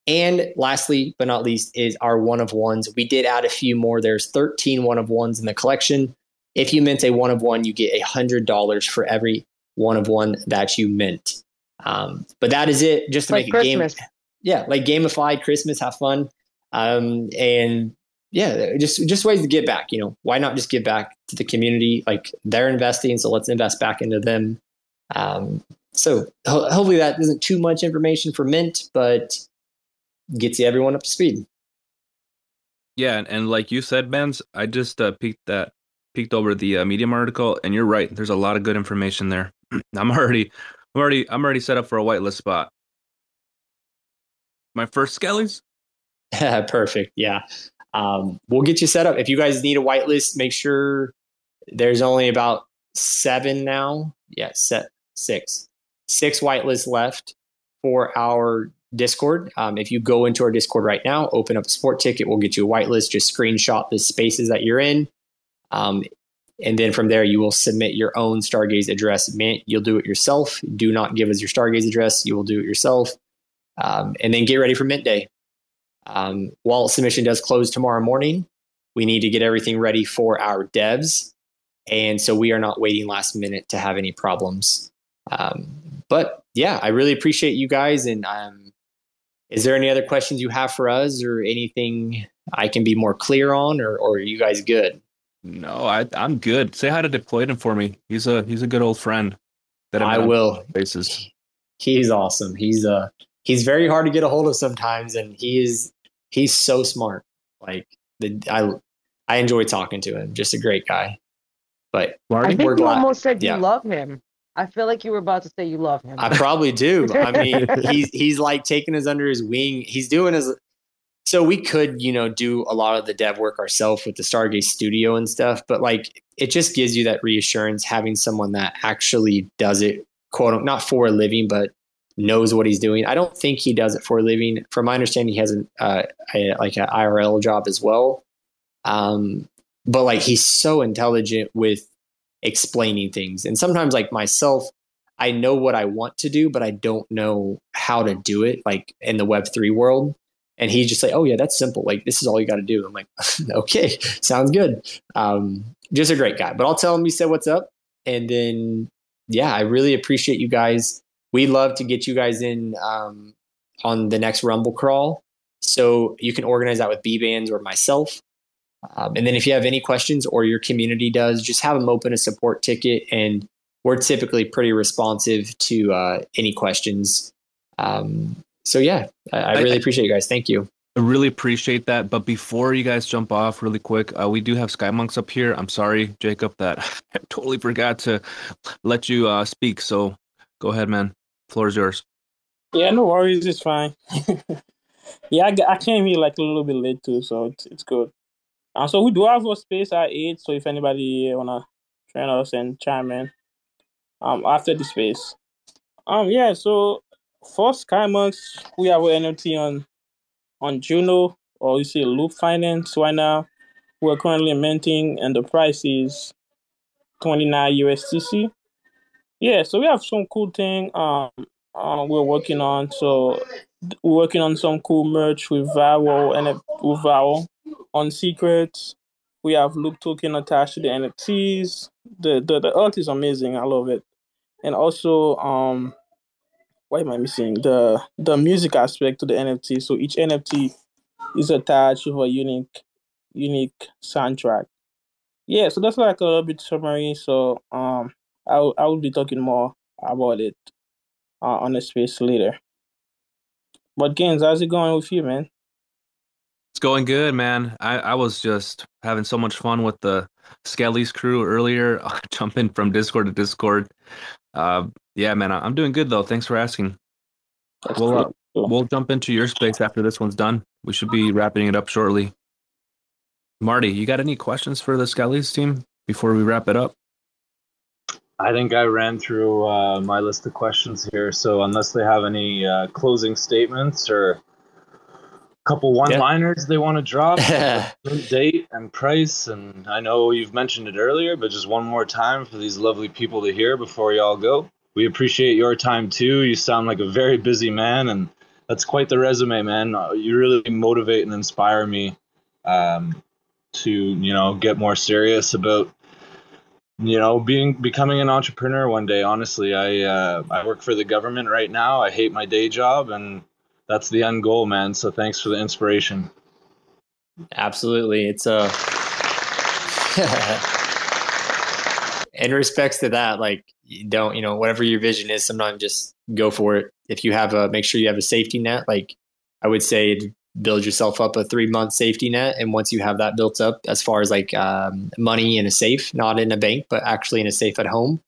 And lastly but not least is our one of ones. We did add a few more. There's 13 one of ones in the collection. If you mint a one of one you get a hundred dollars for every one of one that you mint. Um, but that is it. Just to like make a Christmas. game yeah like gamified christmas have fun. Um, and yeah, just just ways to give back. You know, why not just give back to the community? Like they're investing, so let's invest back into them. Um, so ho- hopefully that isn't too much information for Mint, but gets everyone up to speed. Yeah, and, and like you said, Benz, I just uh, peeked that peeked over the uh, Medium article, and you're right. There's a lot of good information there. (clears throat) I'm already, I'm already, I'm already set up for a whitelist spot. My first skellies. (laughs) Perfect. Yeah um, we'll get you set up. If you guys need a whitelist, make sure there's only about seven now. Yeah, set six, six whitelists left for our Discord. Um, if you go into our Discord right now, open up a sport ticket, we'll get you a whitelist. Just screenshot the spaces that you're in. Um, and then from there, you will submit your own Stargaze address. Mint. You'll do it yourself. Do not give us your Stargaze address. You will do it yourself. Um, and then get ready for Mint Day. Um, while submission does close tomorrow morning, we need to get everything ready for our devs. And so we are not waiting last minute to have any problems. Um, but yeah, I really appreciate you guys. And um, is there any other questions you have for us or anything I can be more clear on, or, or are you guys good? No, I, I'm good. Say hi to Deployed for me. He's a he's a good old friend. That I will. Basis. He's awesome. He's uh he's very hard to get a hold of sometimes, and he is he's so smart. Like the I I enjoy talking to him. Just a great guy. But I think you glad, almost said yeah. you love him. I feel like you were about to say you love him. I probably do. I (laughs) mean, he's he's like taking us under his wing. He's doing his so we could, you know, do a lot of the dev work ourselves with the Stargaze studio and stuff, but like it just gives you that reassurance having someone that actually does it quote not for a living, but knows what he's doing. I don't think he does it for a living. From my understanding, he has an uh, a, like an IRL job as well. Um, but like he's so intelligent with explaining things, and sometimes like myself, I know what I want to do, but I don't know how to do it. Like in the Web three world, and he's just like, "Oh yeah, that's simple. Like this is all you got to do." I'm like, (laughs) "Okay, sounds good." Um, just a great guy. But I'll tell him you said what's up, and then yeah, I really appreciate you guys we love to get you guys in um, on the next Rumble crawl. So you can organize that with Bbandz or myself. Um, and then if you have any questions or your community does, just have them open a support ticket. And we're typically pretty responsive to uh, any questions. Um, so yeah, I, I really I, appreciate you guys. Thank you. I really appreciate that. But before you guys jump off really quick, uh, we do have Sky Monks up here. I'm sorry, Jacob, that (laughs) I totally forgot to let you uh, speak. So go ahead, man. Floor is yours. Yeah, no worries. It's fine. (laughs) yeah, I, I, came here like a little bit late too, so it's it's good. And so we do have a space at eight. So if anybody wanna join us and chime in, um, after the space, um, yeah. So for SkyMonks, we have an NFT on on Juno or you see Loop Finance right now. We're currently minting, and the price is twenty nine USDC. Yeah, so we have some cool thing um, um we're working on. So we're working on some cool merch with Vowel and with Vowel on secrets. We have Loop token attached to the NFTs. The the the art is amazing. I love it. And also um what am I missing? The the music aspect to the NFT. So each NFT is attached with a unique unique soundtrack. Yeah, so that's like a little bit summary. So um I will, I will be talking more about it uh, on the space later. But Gainzz, how's it going with you, man? It's going good, man. I, I was just having so much fun with the Skelly's crew earlier, (laughs) jumping from Discord to Discord. Uh, yeah, man, I'm doing good though. Thanks for asking. That's we'll uh, cool. we'll jump into your space after this one's done. We should be wrapping it up shortly. Marty, you got any questions for the Skelly's team before we wrap it up? I think I ran through uh, my list of questions here. So unless they have any uh, closing statements or a couple one-liners they want to drop, (laughs) date and price, and I know you've mentioned it earlier, but just one more time for these lovely people to hear before y'all go. We appreciate your time too. You sound like a very busy man, and that's quite the resume, man. Uh, you really motivate and inspire me um, to, you know, get more serious about you know being becoming an entrepreneur one day honestly i uh, i work for the government right now. I hate my day job and that's the end goal man. So thanks for the inspiration. Absolutely. It's a (laughs) in respects to that like you don't you know whatever your vision is sometimes just go for it. If you have a make sure you have a safety net like i would say build yourself up a three month safety net. And once you have that built up, as far as like um, money in a safe, not in a bank, but actually in a safe at home,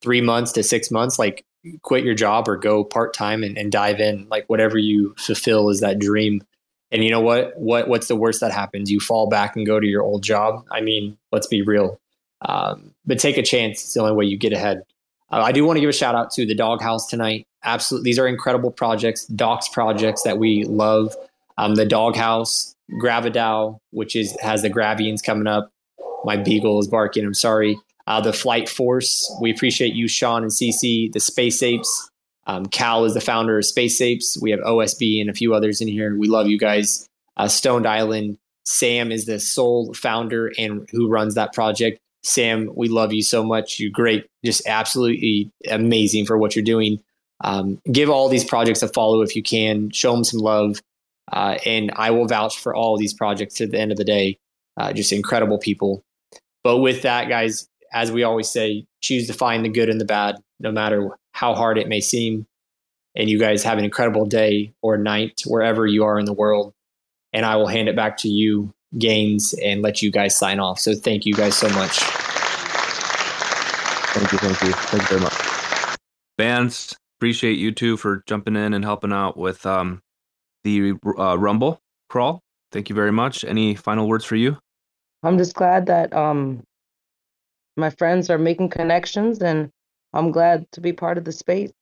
three months to six months, like quit your job or go part time and, and dive in. Like whatever you fulfill is that dream. And you know what? What what's the worst that happens? You fall back and go to your old job. I mean, let's be real. Um, but take a chance. It's the only way you get ahead. Uh, I do want to give a shout out to the Doghouse tonight. Absolutely, these are incredible projects, docs projects that we love um, the doghouse, Gravidao, which is has the Gravians coming up. My beagle is barking. I'm sorry. Uh, the Flight Force. We appreciate you, Sean and CC. The Space Apes. Um, Cal is the founder of Space Apes. We have OSB and a few others in here. We love you guys. Uh, Stoned Island. Sam is the sole founder and who runs that project. Sam, we love you so much. You're great, just absolutely amazing for what you're doing. Um, give all these projects a follow if you can. Show them some love, uh, and I will vouch for all these projects. At the end of the day, uh, just incredible people. But with that, guys, as we always say, choose to find the good and the bad, no matter how hard it may seem. And you guys have an incredible day or night wherever you are in the world. And I will hand it back to you, Gainzz, and let you guys sign off. So thank you guys so much. Thank you, thank you, thank you very much. Bbandz, appreciate you two for jumping in and helping out with um, the uh, Rumble crawl. Thank you very much. Any final words for you? I'm just glad that um my friends are making connections and I'm glad to be part of the space.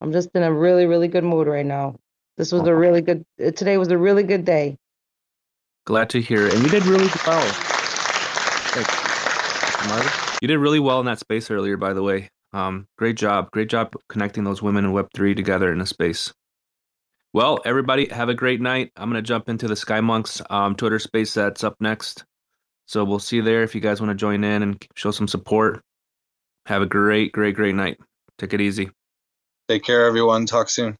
I'm just in a really, really good mood right now. This was a really good uh, today was a really good day. Glad to hear. it. And you did really well. Thanks. You did really well in that space earlier, by the way. Um, great job. Great job connecting those women in Web3 together in a space. Well, everybody, have a great night. I'm going to jump into the Sky Monks um, Twitter space that's up next. So we'll see you there if you guys want to join in and show some support. Have a great, great, great night. Take it easy. Take care, everyone. Talk soon.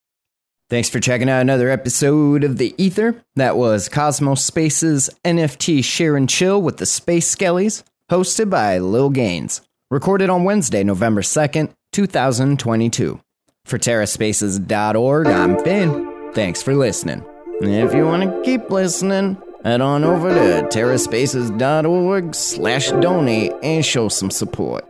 Thanks for checking out another episode of The Ether. That was Cosmos Spaces NFT Share and Chill with the Space Skellies, hosted by LilGainzz. Recorded on Wednesday, November 2nd, 2022. For TerraSpaces.org, I'm Finn. Thanks for listening. If you want to keep listening, head on over to TerraSpaces.org slash donate and show some support.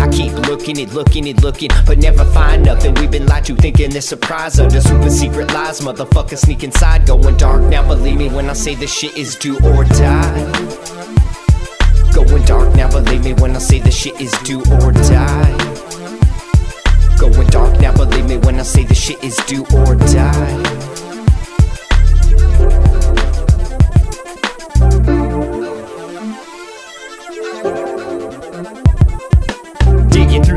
I keep looking and looking and looking, but never find nothing. We've been lied to, thinking this surprise under super secret lies. Motherfuckers sneak inside, going dark. Now believe me when I say this shit is do or die. Going dark now, believe me when I say this shit is do or die. Going dark now, believe me when I say this shit is do or die.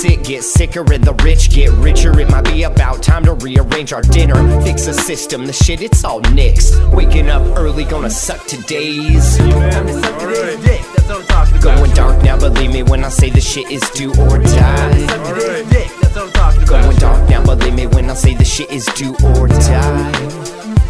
sick get sicker and the rich get richer, it might be about time to rearrange our dinner. Fix the system, the shit, it's all nixed. Waking up early, gonna suck today's. Going dark now, believe me when I say the shit is do or die. Going dark now, believe me when I say the shit is do or die.